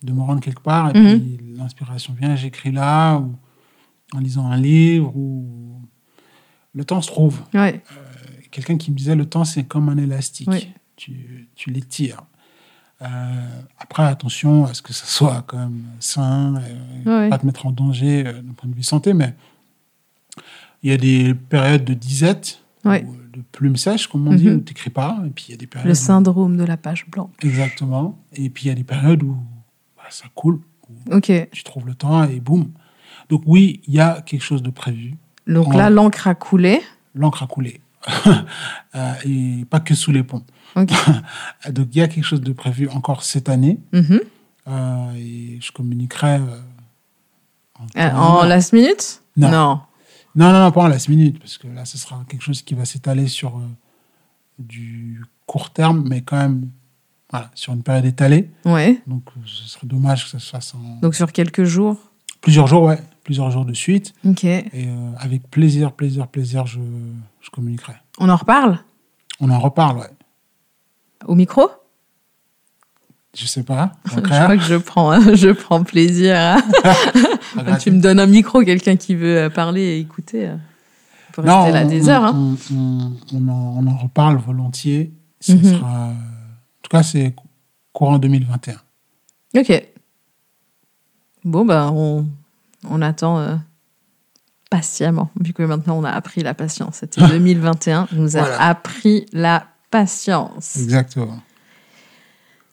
[SPEAKER 3] de me rendre quelque part, et
[SPEAKER 2] Mhm.
[SPEAKER 3] puis l'inspiration vient, j'écris là, ou en lisant un livre, ou le temps se trouve.
[SPEAKER 2] Ouais.
[SPEAKER 3] Quelqu'un qui me disait le temps c'est comme un élastique,
[SPEAKER 2] Oui.
[SPEAKER 3] tu, tu l'étires. Euh, après, attention à ce que ça soit quand même sain, euh, pas te mettre en danger euh, d'un point de vue santé, mais il y a des périodes de disette, ou de plume sèche, comme on dit,
[SPEAKER 2] Mhm.
[SPEAKER 3] où tu n'écris pas, et puis il y a des périodes.
[SPEAKER 2] Le
[SPEAKER 3] où-
[SPEAKER 2] syndrome de la page blanche.
[SPEAKER 3] Exactement. Et puis il y a des périodes où bah, ça coule, où tu trouves le temps et boum. Donc oui, il y a quelque chose de prévu.
[SPEAKER 2] Donc là, l'encre a coulé.
[SPEAKER 3] L'encre a coulé. Euh, et pas que sous les ponts. Donc il y a quelque chose de prévu encore cette année.
[SPEAKER 2] Mhm.
[SPEAKER 3] Euh, et je communiquerai. euh, en
[SPEAKER 2] Euh, en last minute?
[SPEAKER 3] Non.
[SPEAKER 2] Non.
[SPEAKER 3] Non, non, non, pas en last minute, parce que là, ce sera quelque chose qui va s'étaler sur euh, du court terme, mais quand même voilà, sur une période étalée.
[SPEAKER 2] Ouais.
[SPEAKER 3] Donc ce serait dommage que ça se fasse en
[SPEAKER 2] Donc sur quelques jours?
[SPEAKER 3] plusieurs jours, ouais, plusieurs jours de suite.
[SPEAKER 2] Ok.
[SPEAKER 3] Et euh, avec plaisir, plaisir, plaisir, je, je communiquerai.
[SPEAKER 2] On en reparle?
[SPEAKER 3] On en reparle, ouais.
[SPEAKER 2] au micro?
[SPEAKER 3] Je sais pas.
[SPEAKER 2] Je crois que je prends, hein, je prends plaisir. à- tu me donnes un micro, quelqu'un qui veut euh, parler et écouter. euh, On peut rester là
[SPEAKER 3] on,
[SPEAKER 2] des heures. hein.
[SPEAKER 3] on, en, on en reparle volontiers. Ce
[SPEAKER 2] Mhm.
[SPEAKER 3] sera, en tout cas, c'est courant 2021.
[SPEAKER 2] Ok. Bon, bah, on, on attend euh, patiemment, vu que maintenant on a appris la patience. C'était 2021, on nous a
[SPEAKER 3] Voilà.
[SPEAKER 2] appris la patience.
[SPEAKER 3] Exactement.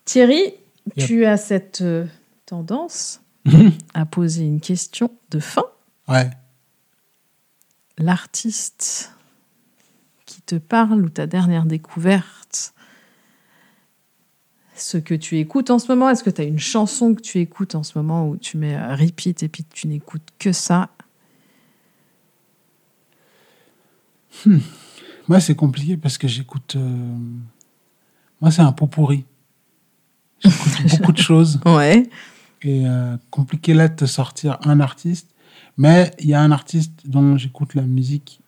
[SPEAKER 2] Thierry,
[SPEAKER 3] Yep.
[SPEAKER 2] tu as cette euh, tendance à poser une question de fin.
[SPEAKER 3] Ouais.
[SPEAKER 2] L'artiste qui te parle ou ta dernière découverte, ce que tu écoutes en ce moment, est-ce que tu as une chanson que tu écoutes en ce moment où tu mets euh, repeat et puis tu n'écoutes que ça?
[SPEAKER 3] Moi, c'est compliqué parce que j'écoute. euh, Moi, c'est un pot pourri. J'écoute beaucoup de choses.
[SPEAKER 2] Ouais.
[SPEAKER 3] Et euh, compliqué là de te sortir un artiste. Mais il y a un artiste dont j'écoute la musique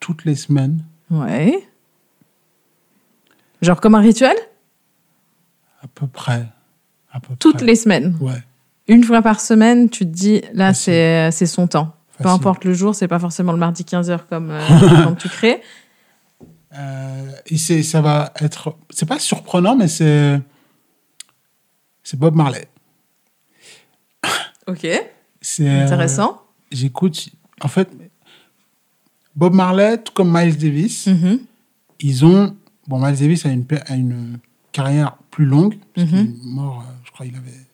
[SPEAKER 3] toutes les semaines,
[SPEAKER 2] Ouais. Genre comme un rituel?
[SPEAKER 3] Peu près. À peu
[SPEAKER 2] Toutes
[SPEAKER 3] près.
[SPEAKER 2] les semaines.
[SPEAKER 3] Ouais.
[SPEAKER 2] Une fois par semaine, tu te dis, là,
[SPEAKER 3] Facile.
[SPEAKER 2] c'est son temps. Peu importe le jour, c'est pas forcément le mardi 15h comme euh, quand tu crées.
[SPEAKER 3] Euh, et ça va être. C'est pas surprenant, mais c'est. C'est Bob Marley.
[SPEAKER 2] Ok.
[SPEAKER 3] C'est euh,
[SPEAKER 2] Intéressant.
[SPEAKER 3] J'écoute. En fait, Bob Marley, tout comme Miles Davis,
[SPEAKER 2] Mhm.
[SPEAKER 3] ils ont. Bon, Miles Davis a une, a une carrière plus longue, parce
[SPEAKER 2] Mhm.
[SPEAKER 3] est mort, euh, je crois qu'il avait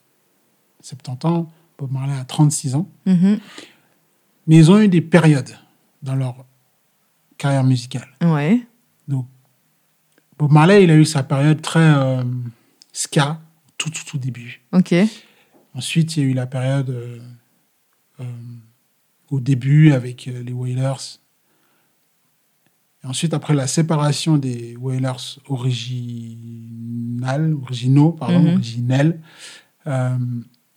[SPEAKER 3] 70 ans. Bob Marley a 36 ans.
[SPEAKER 2] Mhm.
[SPEAKER 3] Mais ils ont eu des périodes dans leur carrière musicale.
[SPEAKER 2] Ouais.
[SPEAKER 3] Donc, Bob Marley, il a eu sa période très euh, ska, tout, tout, tout début.
[SPEAKER 2] Ok.
[SPEAKER 3] Ensuite, il y a eu la période euh, euh, au début avec les Wailers. Ensuite, après la séparation des Wailers originales, originaux, pardon, originels, euh,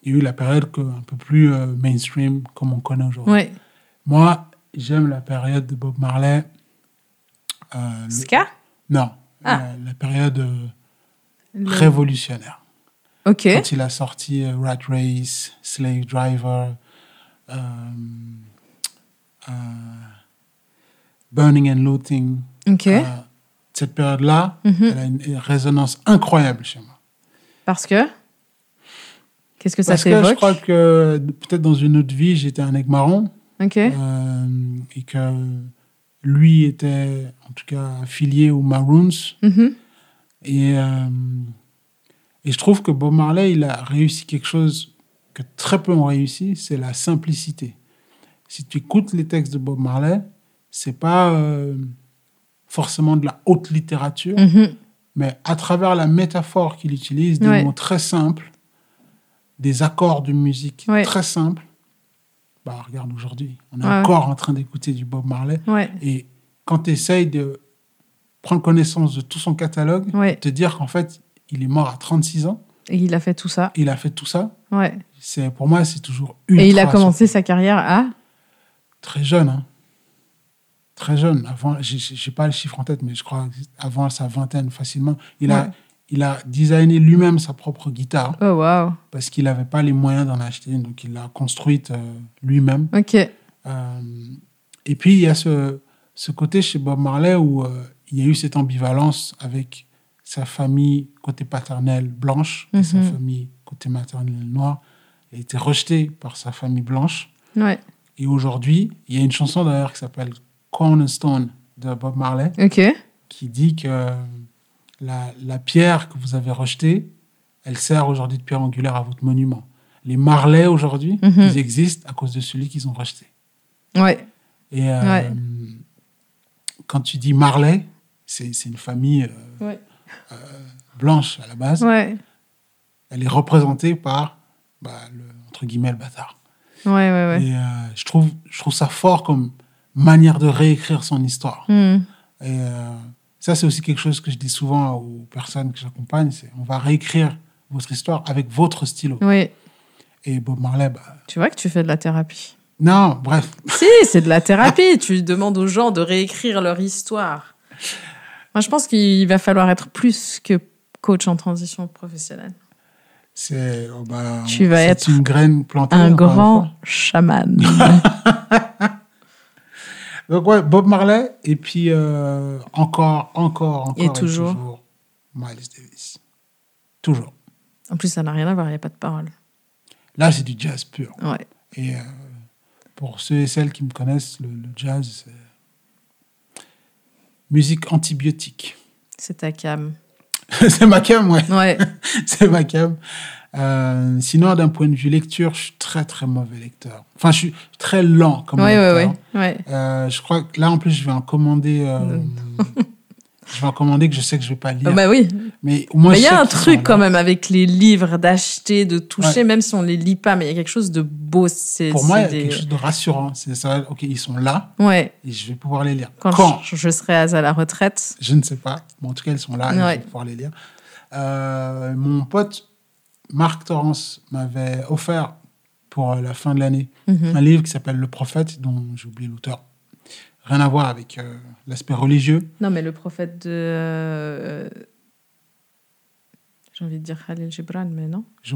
[SPEAKER 3] il y a eu la période que- un peu plus euh, mainstream, comme on connaît aujourd'hui.
[SPEAKER 2] Ouais.
[SPEAKER 3] Moi, j'aime la période de Bob Marley. euh, le-
[SPEAKER 2] Ska?
[SPEAKER 3] Non,
[SPEAKER 2] Ah.
[SPEAKER 3] la, la période euh,
[SPEAKER 2] Le-
[SPEAKER 3] révolutionnaire.
[SPEAKER 2] Ok.
[SPEAKER 3] Quand il a sorti Rat Race, Slave Driver, Burning and Looting,
[SPEAKER 2] Ok.
[SPEAKER 3] euh, cette période-là,
[SPEAKER 2] Mhm.
[SPEAKER 3] elle a une, une résonance incroyable chez moi.
[SPEAKER 2] Parce que? Qu'est-ce que ça
[SPEAKER 3] Parce que je
[SPEAKER 2] t'évoque?
[SPEAKER 3] crois que peut-être dans une autre vie, j'étais un aigle marron
[SPEAKER 2] Ok.
[SPEAKER 3] euh, et que lui était en tout cas affilié aux Maroons.
[SPEAKER 2] Mhm.
[SPEAKER 3] Et, euh, et je trouve que Bob Marley, il a réussi quelque chose que très peu ont réussi, c'est la simplicité. Si tu écoutes les textes de Bob Marley, c'est pas euh, forcément de la haute littérature,
[SPEAKER 2] Mhm.
[SPEAKER 3] mais à travers la métaphore qu'il utilise, des
[SPEAKER 2] Ouais.
[SPEAKER 3] mots très simples, des accords de musique
[SPEAKER 2] Ouais.
[SPEAKER 3] très simples. Bah, regarde aujourd'hui, on est
[SPEAKER 2] Ouais,
[SPEAKER 3] encore en train d'écouter du Bob Marley. Et quand tu essayes de prendre connaissance de tout son catalogue, te dire qu'en fait, il est mort à 36 ans,
[SPEAKER 2] Et il a fait tout ça.
[SPEAKER 3] il a fait tout ça,
[SPEAKER 2] Ouais.
[SPEAKER 3] c'est pour moi, c'est toujours une
[SPEAKER 2] Et il a commencé sa carrière à
[SPEAKER 3] très jeune. hein. Très jeune. Avant, j'ai- pas le chiffre en tête, mais je crois avant sa vingtaine facilement. Il,
[SPEAKER 2] Ouais.
[SPEAKER 3] a, il a designé lui-même sa propre guitare
[SPEAKER 2] Oh
[SPEAKER 3] parce qu'il n'avait pas les moyens d'en acheter, donc il l'a construite euh, lui-même.
[SPEAKER 2] Ok.
[SPEAKER 3] Euh, et puis, il y a ce, ce côté chez Bob Marley où euh, il y a eu cette ambivalence avec sa famille côté paternel blanche et sa
[SPEAKER 2] Mhm.
[SPEAKER 3] famille côté maternel noir. Il a été rejeté par sa famille blanche.
[SPEAKER 2] Ouais.
[SPEAKER 3] Et aujourd'hui, il y a une chanson d'ailleurs qui s'appelle Cornerstone de Bob Marley qui dit que la, la pierre que vous avez rejetée, elle sert aujourd'hui de pierre angulaire à votre monument. Les Marley aujourd'hui,
[SPEAKER 2] Mhm.
[SPEAKER 3] ils existent à cause de celui qu'ils ont rejeté.
[SPEAKER 2] Ouais.
[SPEAKER 3] Et euh,
[SPEAKER 2] Ouais.
[SPEAKER 3] quand tu dis Marley, c'est une famille euh,
[SPEAKER 2] Ouais.
[SPEAKER 3] blanche à la base.
[SPEAKER 2] Ouais.
[SPEAKER 3] Elle est représentée par, bah, le, entre guillemets, le bâtard.
[SPEAKER 2] Ouais, ouais, ouais.
[SPEAKER 3] Et euh, je, trouve, je trouve ça fort comme manière de réécrire son histoire.
[SPEAKER 2] Hmm.
[SPEAKER 3] Et euh, ça, c'est aussi quelque chose que je dis souvent aux personnes que j'accompagne, c'est on va réécrire votre histoire avec votre stylo.
[SPEAKER 2] Oui.
[SPEAKER 3] Et Bob Marley, bah,
[SPEAKER 2] Tu vois que tu fais de la thérapie.
[SPEAKER 3] non, bref,
[SPEAKER 2] Si, c'est de la thérapie. tu demandes aux gens de réécrire leur histoire. Moi, je pense qu'il va falloir être plus que coach en transition professionnelle.
[SPEAKER 3] C'est oh bah,
[SPEAKER 2] Tu vas être
[SPEAKER 3] une graine plantée.
[SPEAKER 2] Un grand chaman.
[SPEAKER 3] Donc ouais, Bob Marley et puis euh, encore, encore, encore
[SPEAKER 2] Et toujours
[SPEAKER 3] Miles Davis. Toujours.
[SPEAKER 2] en plus, ça n'a rien à voir, il n'y a pas de parole.
[SPEAKER 3] Là, c'est du jazz pur.
[SPEAKER 2] Ouais.
[SPEAKER 3] Et euh, pour ceux et celles qui me connaissent, le, le jazz, c'est musique antibiotique.
[SPEAKER 2] C'est ta cam.
[SPEAKER 3] c'est ma cam, ouais.
[SPEAKER 2] Ouais.
[SPEAKER 3] c'est ma cam. Euh, sinon, d'un point de vue lecture, je suis très très mauvais lecteur. Enfin, je suis très lent comme
[SPEAKER 2] Ouais,
[SPEAKER 3] lecteur.
[SPEAKER 2] ouais. ouais.
[SPEAKER 3] Euh, je crois que là, en plus, je vais en commander. euh, je vais en commander que je sais que je vais pas lire.
[SPEAKER 2] Ah bah oui.
[SPEAKER 3] mais au moins,
[SPEAKER 2] Mais il y a un truc quand même avec les livres, d'acheter, de toucher, même si on les lit pas, mais il y a quelque chose de beau. C'est,
[SPEAKER 3] Pour moi, il y
[SPEAKER 2] des-
[SPEAKER 3] quelque chose de rassurant. C'est ça. Ok, ils sont là
[SPEAKER 2] Ouais.
[SPEAKER 3] et je vais pouvoir les lire.
[SPEAKER 2] Quand,
[SPEAKER 3] Quand,
[SPEAKER 2] je, je serai à la retraite.
[SPEAKER 3] Je ne sais pas. Mais en tout cas, ils sont là et je vais pouvoir les lire. Euh, mon pote Marc Torrance m'avait offert pour euh, la fin de l'année
[SPEAKER 2] Mhm.
[SPEAKER 3] un livre qui s'appelle Le Prophète, dont j'ai oublié l'auteur. Rien à voir avec euh, l'aspect religieux.
[SPEAKER 2] Non, mais le prophète de. euh, J'ai envie de dire Khalil Gibran, mais non.
[SPEAKER 3] Je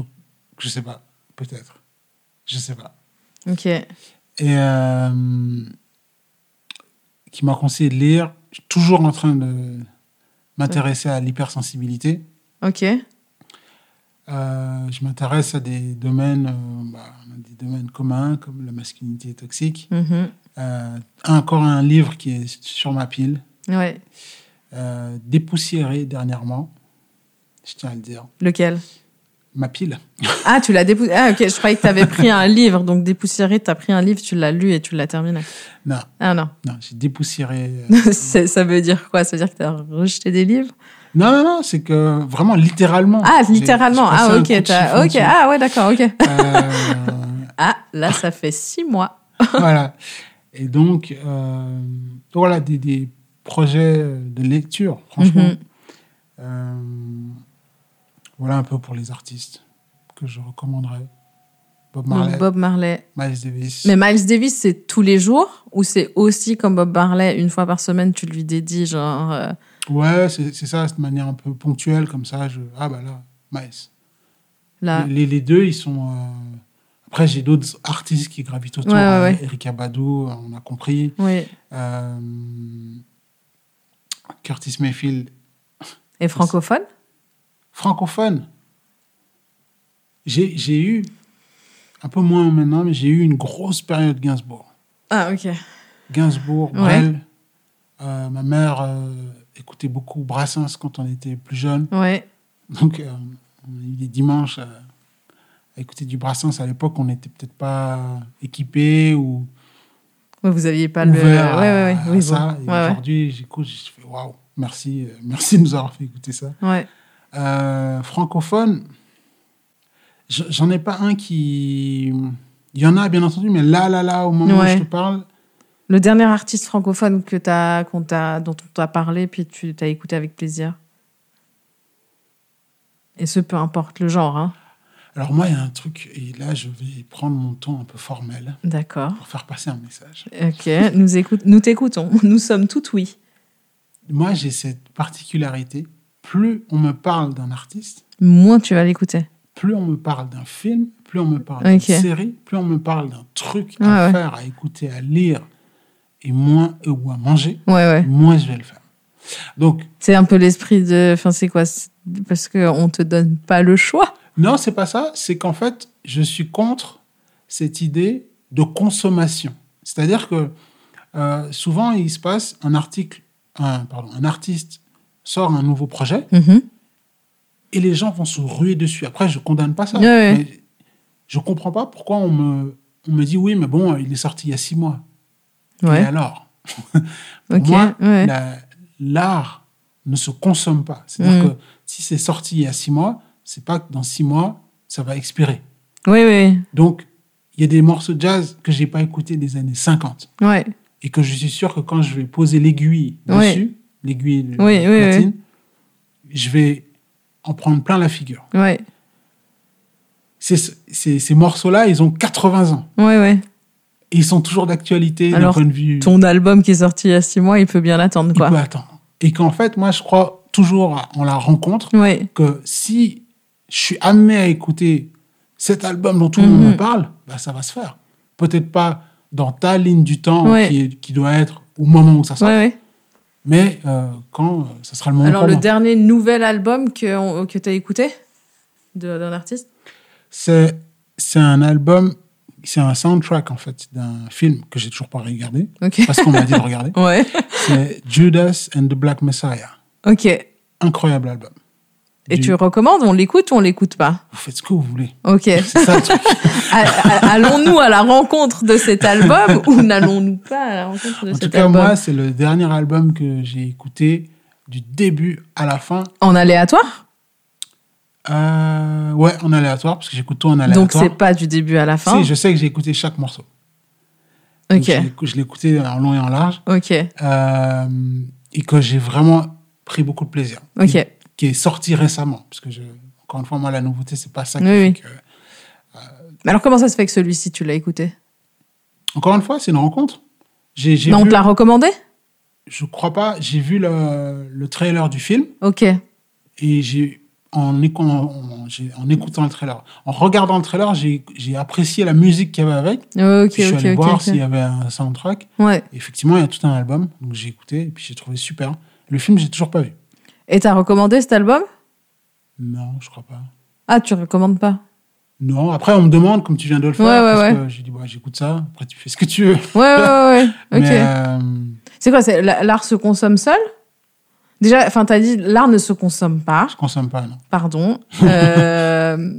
[SPEAKER 3] je sais pas, peut-être. Je sais pas.
[SPEAKER 2] Ok.
[SPEAKER 3] Et euh, qui m'a conseillé de lire. Je suis toujours en train de m'intéresser à l'hypersensibilité.
[SPEAKER 2] Ok.
[SPEAKER 3] Euh, je m'intéresse à des domaines, euh, bah, des domaines communs comme la masculinité toxique.
[SPEAKER 2] Mhm.
[SPEAKER 3] Euh, encore un livre qui est sur ma pile,
[SPEAKER 2] Ouais.
[SPEAKER 3] dépoussiéré dernièrement. Je tiens à le dire.
[SPEAKER 2] Lequel?
[SPEAKER 3] Ma pile.
[SPEAKER 2] Ah, tu l'as dépoussiéré. Ah, ok. Je croyais que tu avais pris un livre. Donc, dépoussiéré, tu as pris un livre, tu l'as lu et tu l'as terminé.
[SPEAKER 3] Non,
[SPEAKER 2] Ah, non.
[SPEAKER 3] non, j'ai dépoussiéré.
[SPEAKER 2] ça veut dire quoi? Ça veut dire que tu as rejeté des livres?
[SPEAKER 3] Non, non, non, c'est que vraiment littéralement.
[SPEAKER 2] Ah, littéralement. Ah, ok. Ok. Ah, ouais, d'accord. Ok.
[SPEAKER 3] Euh,
[SPEAKER 2] Ah, là, ça fait six mois.
[SPEAKER 3] voilà. Et donc, euh, voilà, des, des projets de lecture, franchement.
[SPEAKER 2] Mhm.
[SPEAKER 3] Euh, voilà un peu pour les artistes que je recommanderais. Bob Marley,
[SPEAKER 2] Donc, Bob Marley.
[SPEAKER 3] Miles Davis.
[SPEAKER 2] Mais Miles Davis, c'est tous les jours ou c'est aussi comme Bob Marley, une fois par semaine, tu lui dédies, genre. Euh,
[SPEAKER 3] Ouais, c'est c'est ça, de manière un peu ponctuelle, comme ça. Je... Ah, bah là, Miles.
[SPEAKER 2] là.
[SPEAKER 3] Les, les deux, ils sont. euh, Après, j'ai d'autres artistes qui gravitent autour.
[SPEAKER 2] Ouais, ouais,
[SPEAKER 3] hein.
[SPEAKER 2] ouais.
[SPEAKER 3] Erika Badu, on a compris.
[SPEAKER 2] Oui.
[SPEAKER 3] Euh, Curtis Mayfield,
[SPEAKER 2] Et francophone?
[SPEAKER 3] Francophone. J'ai eu, un peu moins maintenant, mais j'ai eu une grosse période Gainsbourg.
[SPEAKER 2] Ah, ok.
[SPEAKER 3] Gainsbourg. Brel. Euh, ma mère écoutait beaucoup Brassens quand on était plus jeune.
[SPEAKER 2] Ouais.
[SPEAKER 3] Donc, euh, on a eu des dimanches à écouter du Brassens. À l'époque, on n'était peut-être pas équipés ou
[SPEAKER 2] Ouais, vous aviez pas le. Ouais,
[SPEAKER 3] ça.
[SPEAKER 2] bon. Ouais,
[SPEAKER 3] aujourd'hui, j'écoute, je fais waouh, merci, euh, merci de nous avoir fait écouter ça.
[SPEAKER 2] Ouais.
[SPEAKER 3] Euh, francophone, j'en ai pas un qui. Il y en a bien entendu, mais là, là, là, au moment où je te parle,
[SPEAKER 2] Le dernier artiste francophone que as, dont on t'a parlé, puis tu t'as écouté avec plaisir. Et ce, peu importe le genre. Hein.
[SPEAKER 3] alors moi, il y a un truc, et là, je vais prendre mon ton un peu formel
[SPEAKER 2] D'accord.
[SPEAKER 3] pour faire passer un message.
[SPEAKER 2] Ok. Nous, écoute, nous t'écoutons. Nous sommes toutes oui.
[SPEAKER 3] Moi, j'ai cette particularité. Plus on me parle d'un artiste,
[SPEAKER 2] Moins tu vas l'écouter.
[SPEAKER 3] plus on me parle d'un film, plus on me parle d'une série, plus on me parle d'un truc à
[SPEAKER 2] ouais.
[SPEAKER 3] faire, à écouter, à lire, et moins, ou à manger,
[SPEAKER 2] Ouais, ouais.
[SPEAKER 3] moins je vais le faire. Donc,
[SPEAKER 2] C'est un peu l'esprit de. Enfin, c'est quoi? Parce qu'on te donne pas le choix?
[SPEAKER 3] non, c'est pas ça. C'est qu'en fait, je suis contre cette idée de consommation. C'est-à-dire que euh, souvent, il se passe un article, un, pardon, un artiste sort un nouveau projet
[SPEAKER 2] Mhm.
[SPEAKER 3] et les gens vont se ruer dessus. Après, je condamne pas ça.
[SPEAKER 2] Ouais, ouais.
[SPEAKER 3] Mais je comprends pas pourquoi on me, on me dit oui, mais bon, il est sorti il y a six mois. Et
[SPEAKER 2] Ouais.
[SPEAKER 3] alors Pour moi,
[SPEAKER 2] ouais.
[SPEAKER 3] la- l'art ne se consomme pas. C'est-à-dire
[SPEAKER 2] Mm.
[SPEAKER 3] que si c'est sorti il y a six mois, c'est pas que dans six mois, ça va expirer.
[SPEAKER 2] Oui, oui.
[SPEAKER 3] Donc, il y a des morceaux de jazz que j'ai pas écoutés des années 50
[SPEAKER 2] Ouais.
[SPEAKER 3] et que je suis sûr que quand je vais poser l'aiguille dessus, l'aiguille de
[SPEAKER 2] Oui, oui,
[SPEAKER 3] platine, je vais en prendre plein la figure.
[SPEAKER 2] Ouais.
[SPEAKER 3] Ces, ces, ces morceaux-là, ils ont 80 ans
[SPEAKER 2] Ouais, ouais.
[SPEAKER 3] Et ils sont toujours d'actualité d'un point de vue.
[SPEAKER 2] Ton album qui est sorti il y a six mois, il peut bien l'attendre,
[SPEAKER 3] il peut attendre. Et qu'en fait, moi, je crois toujours en la rencontre
[SPEAKER 2] Ouais.
[SPEAKER 3] que si je suis amené à écouter cet album dont tout le monde
[SPEAKER 2] Mhm.
[SPEAKER 3] me parle, bah, ça va se faire. Peut-être pas dans ta ligne du temps
[SPEAKER 2] Ouais.
[SPEAKER 3] qui, est- qui doit être au moment où ça sort,
[SPEAKER 2] Ouais,
[SPEAKER 3] mais euh, quand euh, ça sera le moment
[SPEAKER 2] Alors, le
[SPEAKER 3] moi.
[SPEAKER 2] dernier nouvel album que, on- que tu as écouté d'un artiste?
[SPEAKER 3] C'est un album, c'est un soundtrack en fait d'un film que j'ai toujours pas regardé
[SPEAKER 2] Ok.
[SPEAKER 3] parce qu'on m'a dit de regarder.
[SPEAKER 2] Ouais.
[SPEAKER 3] C'est Judas and the Black Messiah.
[SPEAKER 2] Ok. Et
[SPEAKER 3] Incroyable album. Du-
[SPEAKER 2] tu recommandes On l'écoute ou on l'écoute pas?
[SPEAKER 3] Vous faites ce que vous voulez.
[SPEAKER 2] Ok.
[SPEAKER 3] C'est ça le truc.
[SPEAKER 2] Allons-nous à la rencontre de cet album ou n'allons-nous pas à la rencontre de
[SPEAKER 3] En tout
[SPEAKER 2] cet
[SPEAKER 3] cas,
[SPEAKER 2] album?
[SPEAKER 3] moi, c'est le dernier album que j'ai écouté du début à la fin.
[SPEAKER 2] En aléatoire?
[SPEAKER 3] Euh, ouais, en aléatoire, parce que j'écoute tout en
[SPEAKER 2] Donc
[SPEAKER 3] aléatoire.
[SPEAKER 2] c'est pas du début à la fin
[SPEAKER 3] Si, je sais que j'ai écouté chaque morceau. Donc,
[SPEAKER 2] Ok.
[SPEAKER 3] Je l'ai- je l'ai écouté en long et en large.
[SPEAKER 2] Ok.
[SPEAKER 3] euh, et que j'ai vraiment pris beaucoup de plaisir.
[SPEAKER 2] Ok.
[SPEAKER 3] Qui, qui est sorti récemment. Parce que, je, encore une fois, moi, la nouveauté, c'est pas ça qui
[SPEAKER 2] Oui,
[SPEAKER 3] fait
[SPEAKER 2] oui.
[SPEAKER 3] que...
[SPEAKER 2] Mais alors comment ça se fait que celui-ci tu l'as écouté?
[SPEAKER 3] Encore une fois, c'est une rencontre. J'ai, j'ai
[SPEAKER 2] Mais on
[SPEAKER 3] vu-
[SPEAKER 2] te l'a recommandé?
[SPEAKER 3] Je crois pas, j'ai vu le, le trailer du film
[SPEAKER 2] Ok.
[SPEAKER 3] et j'ai en, écoutant le trailer, en regardant le trailer, j'ai, apprécié la musique qu'il y avait avec.
[SPEAKER 2] Ok,
[SPEAKER 3] Puis je suis
[SPEAKER 2] ok,
[SPEAKER 3] allé voir s'il y avait un soundtrack.
[SPEAKER 2] Ouais.
[SPEAKER 3] Effectivement, il y a tout un album, donc j'ai écouté et puis j'ai trouvé super. Le film, j'ai toujours pas vu.
[SPEAKER 2] Et t'as recommandé cet album?
[SPEAKER 3] Non, je crois pas.
[SPEAKER 2] Ah, tu recommandes pas?
[SPEAKER 3] Non, après on me demande, comme tu viens de le faire,
[SPEAKER 2] Ouais, ouais,
[SPEAKER 3] parce
[SPEAKER 2] ouais.
[SPEAKER 3] que j'ai dit, bah, j'écoute ça, après tu fais ce que tu veux.
[SPEAKER 2] Ouais, ouais, ouais. Ok.
[SPEAKER 3] Euh,
[SPEAKER 2] C'est quoi L'art se consomme seul? Déjà, enfin, t'as dit l'art ne se consomme pas.
[SPEAKER 3] je consomme pas, non.
[SPEAKER 2] Pardon. Euh,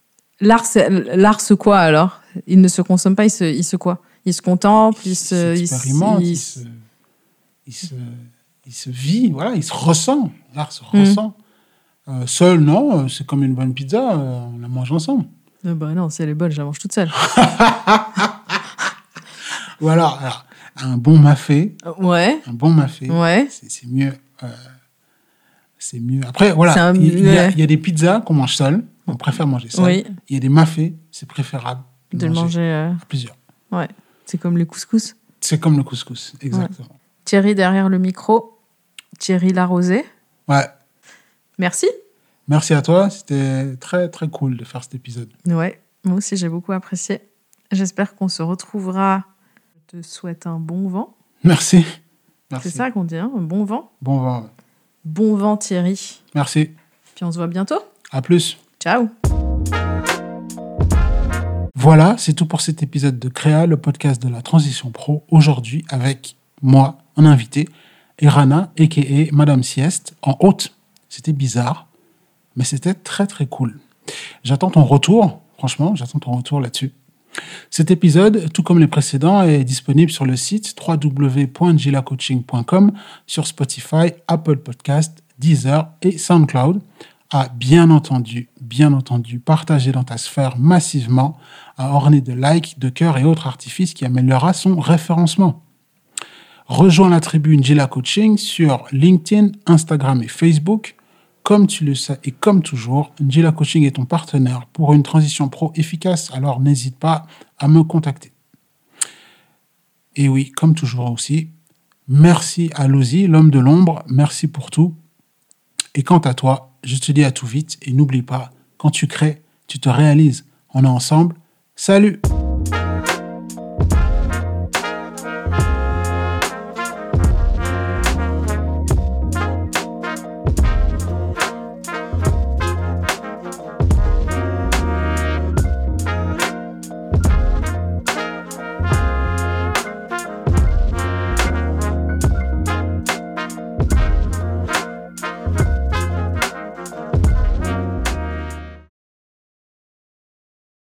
[SPEAKER 2] l'art, se quoi alors? Il ne se consomme pas, il se, il se quoi? Il se contemple, il se. il se- il
[SPEAKER 3] il,
[SPEAKER 2] se-
[SPEAKER 3] se, il, se, il se vit, voilà, il se ressent. L'art se ressent. Euh, seul, non, euh, c'est comme une bonne pizza, euh, on la mange ensemble.
[SPEAKER 2] Ah bah non, c'est les bonnes, je la mange toute seule.
[SPEAKER 3] Ou alors, alors, un bon mafé,
[SPEAKER 2] Ouais,
[SPEAKER 3] un bon mafé,
[SPEAKER 2] ouais.
[SPEAKER 3] c'est mieux. Euh, c'est mieux. Après, voilà, il y, a, y des pizzas qu'on mange seul, on préfère manger seul.
[SPEAKER 2] Oui,
[SPEAKER 3] Il y a des mafés, c'est préférable
[SPEAKER 2] de le manger. euh,
[SPEAKER 3] à plusieurs.
[SPEAKER 2] ouais. C'est comme les couscous.
[SPEAKER 3] C'est comme le couscous, exactement.
[SPEAKER 2] Thierry derrière le micro. Thierry Larosé.
[SPEAKER 3] Ouais.
[SPEAKER 2] Merci.
[SPEAKER 3] Merci à toi, c'était très très cool de faire cet épisode.
[SPEAKER 2] Ouais, moi aussi j'ai beaucoup apprécié. J'espère qu'on se retrouvera. Je te souhaite un bon vent.
[SPEAKER 3] Merci.
[SPEAKER 2] C'est ça qu'on dit, hein un bon vent.
[SPEAKER 3] Bon vent.
[SPEAKER 2] Bon vent Thierry.
[SPEAKER 3] Merci.
[SPEAKER 2] Puis on se voit bientôt.
[SPEAKER 3] À plus.
[SPEAKER 2] Ciao.
[SPEAKER 3] Voilà, c'est tout pour cet épisode de Créa, le podcast de la transition pro. Aujourd'hui, avec moi, un invité, Irana, a.k.a. Madame Sieste, en haute. C'était bizarre, mais c'était très très cool. J'attends ton retour, franchement, j'attends ton retour là-dessus. Cet épisode, tout comme les précédents, est disponible sur le site www.gilacoaching.com, sur Spotify, Apple Podcast, Deezer et SoundCloud. À bien entendu, bien entendu, partager dans ta sphère massivement, à orner de likes, de cœurs et autres artifices qui améliorera son référencement. Rejoins la tribune Gila Coaching sur LinkedIn, Instagram et Facebook. Comme tu le sais et comme toujours, Gila Coaching est ton partenaire pour une transition pro efficace, alors n'hésite pas à me contacter. Et oui, comme toujours aussi, merci à Louzi, l'homme de l'ombre, merci pour tout. Et quant à toi, je te dis à tout vite et n'oublie pas, quand tu crées, tu te réalises. On est ensemble. Salut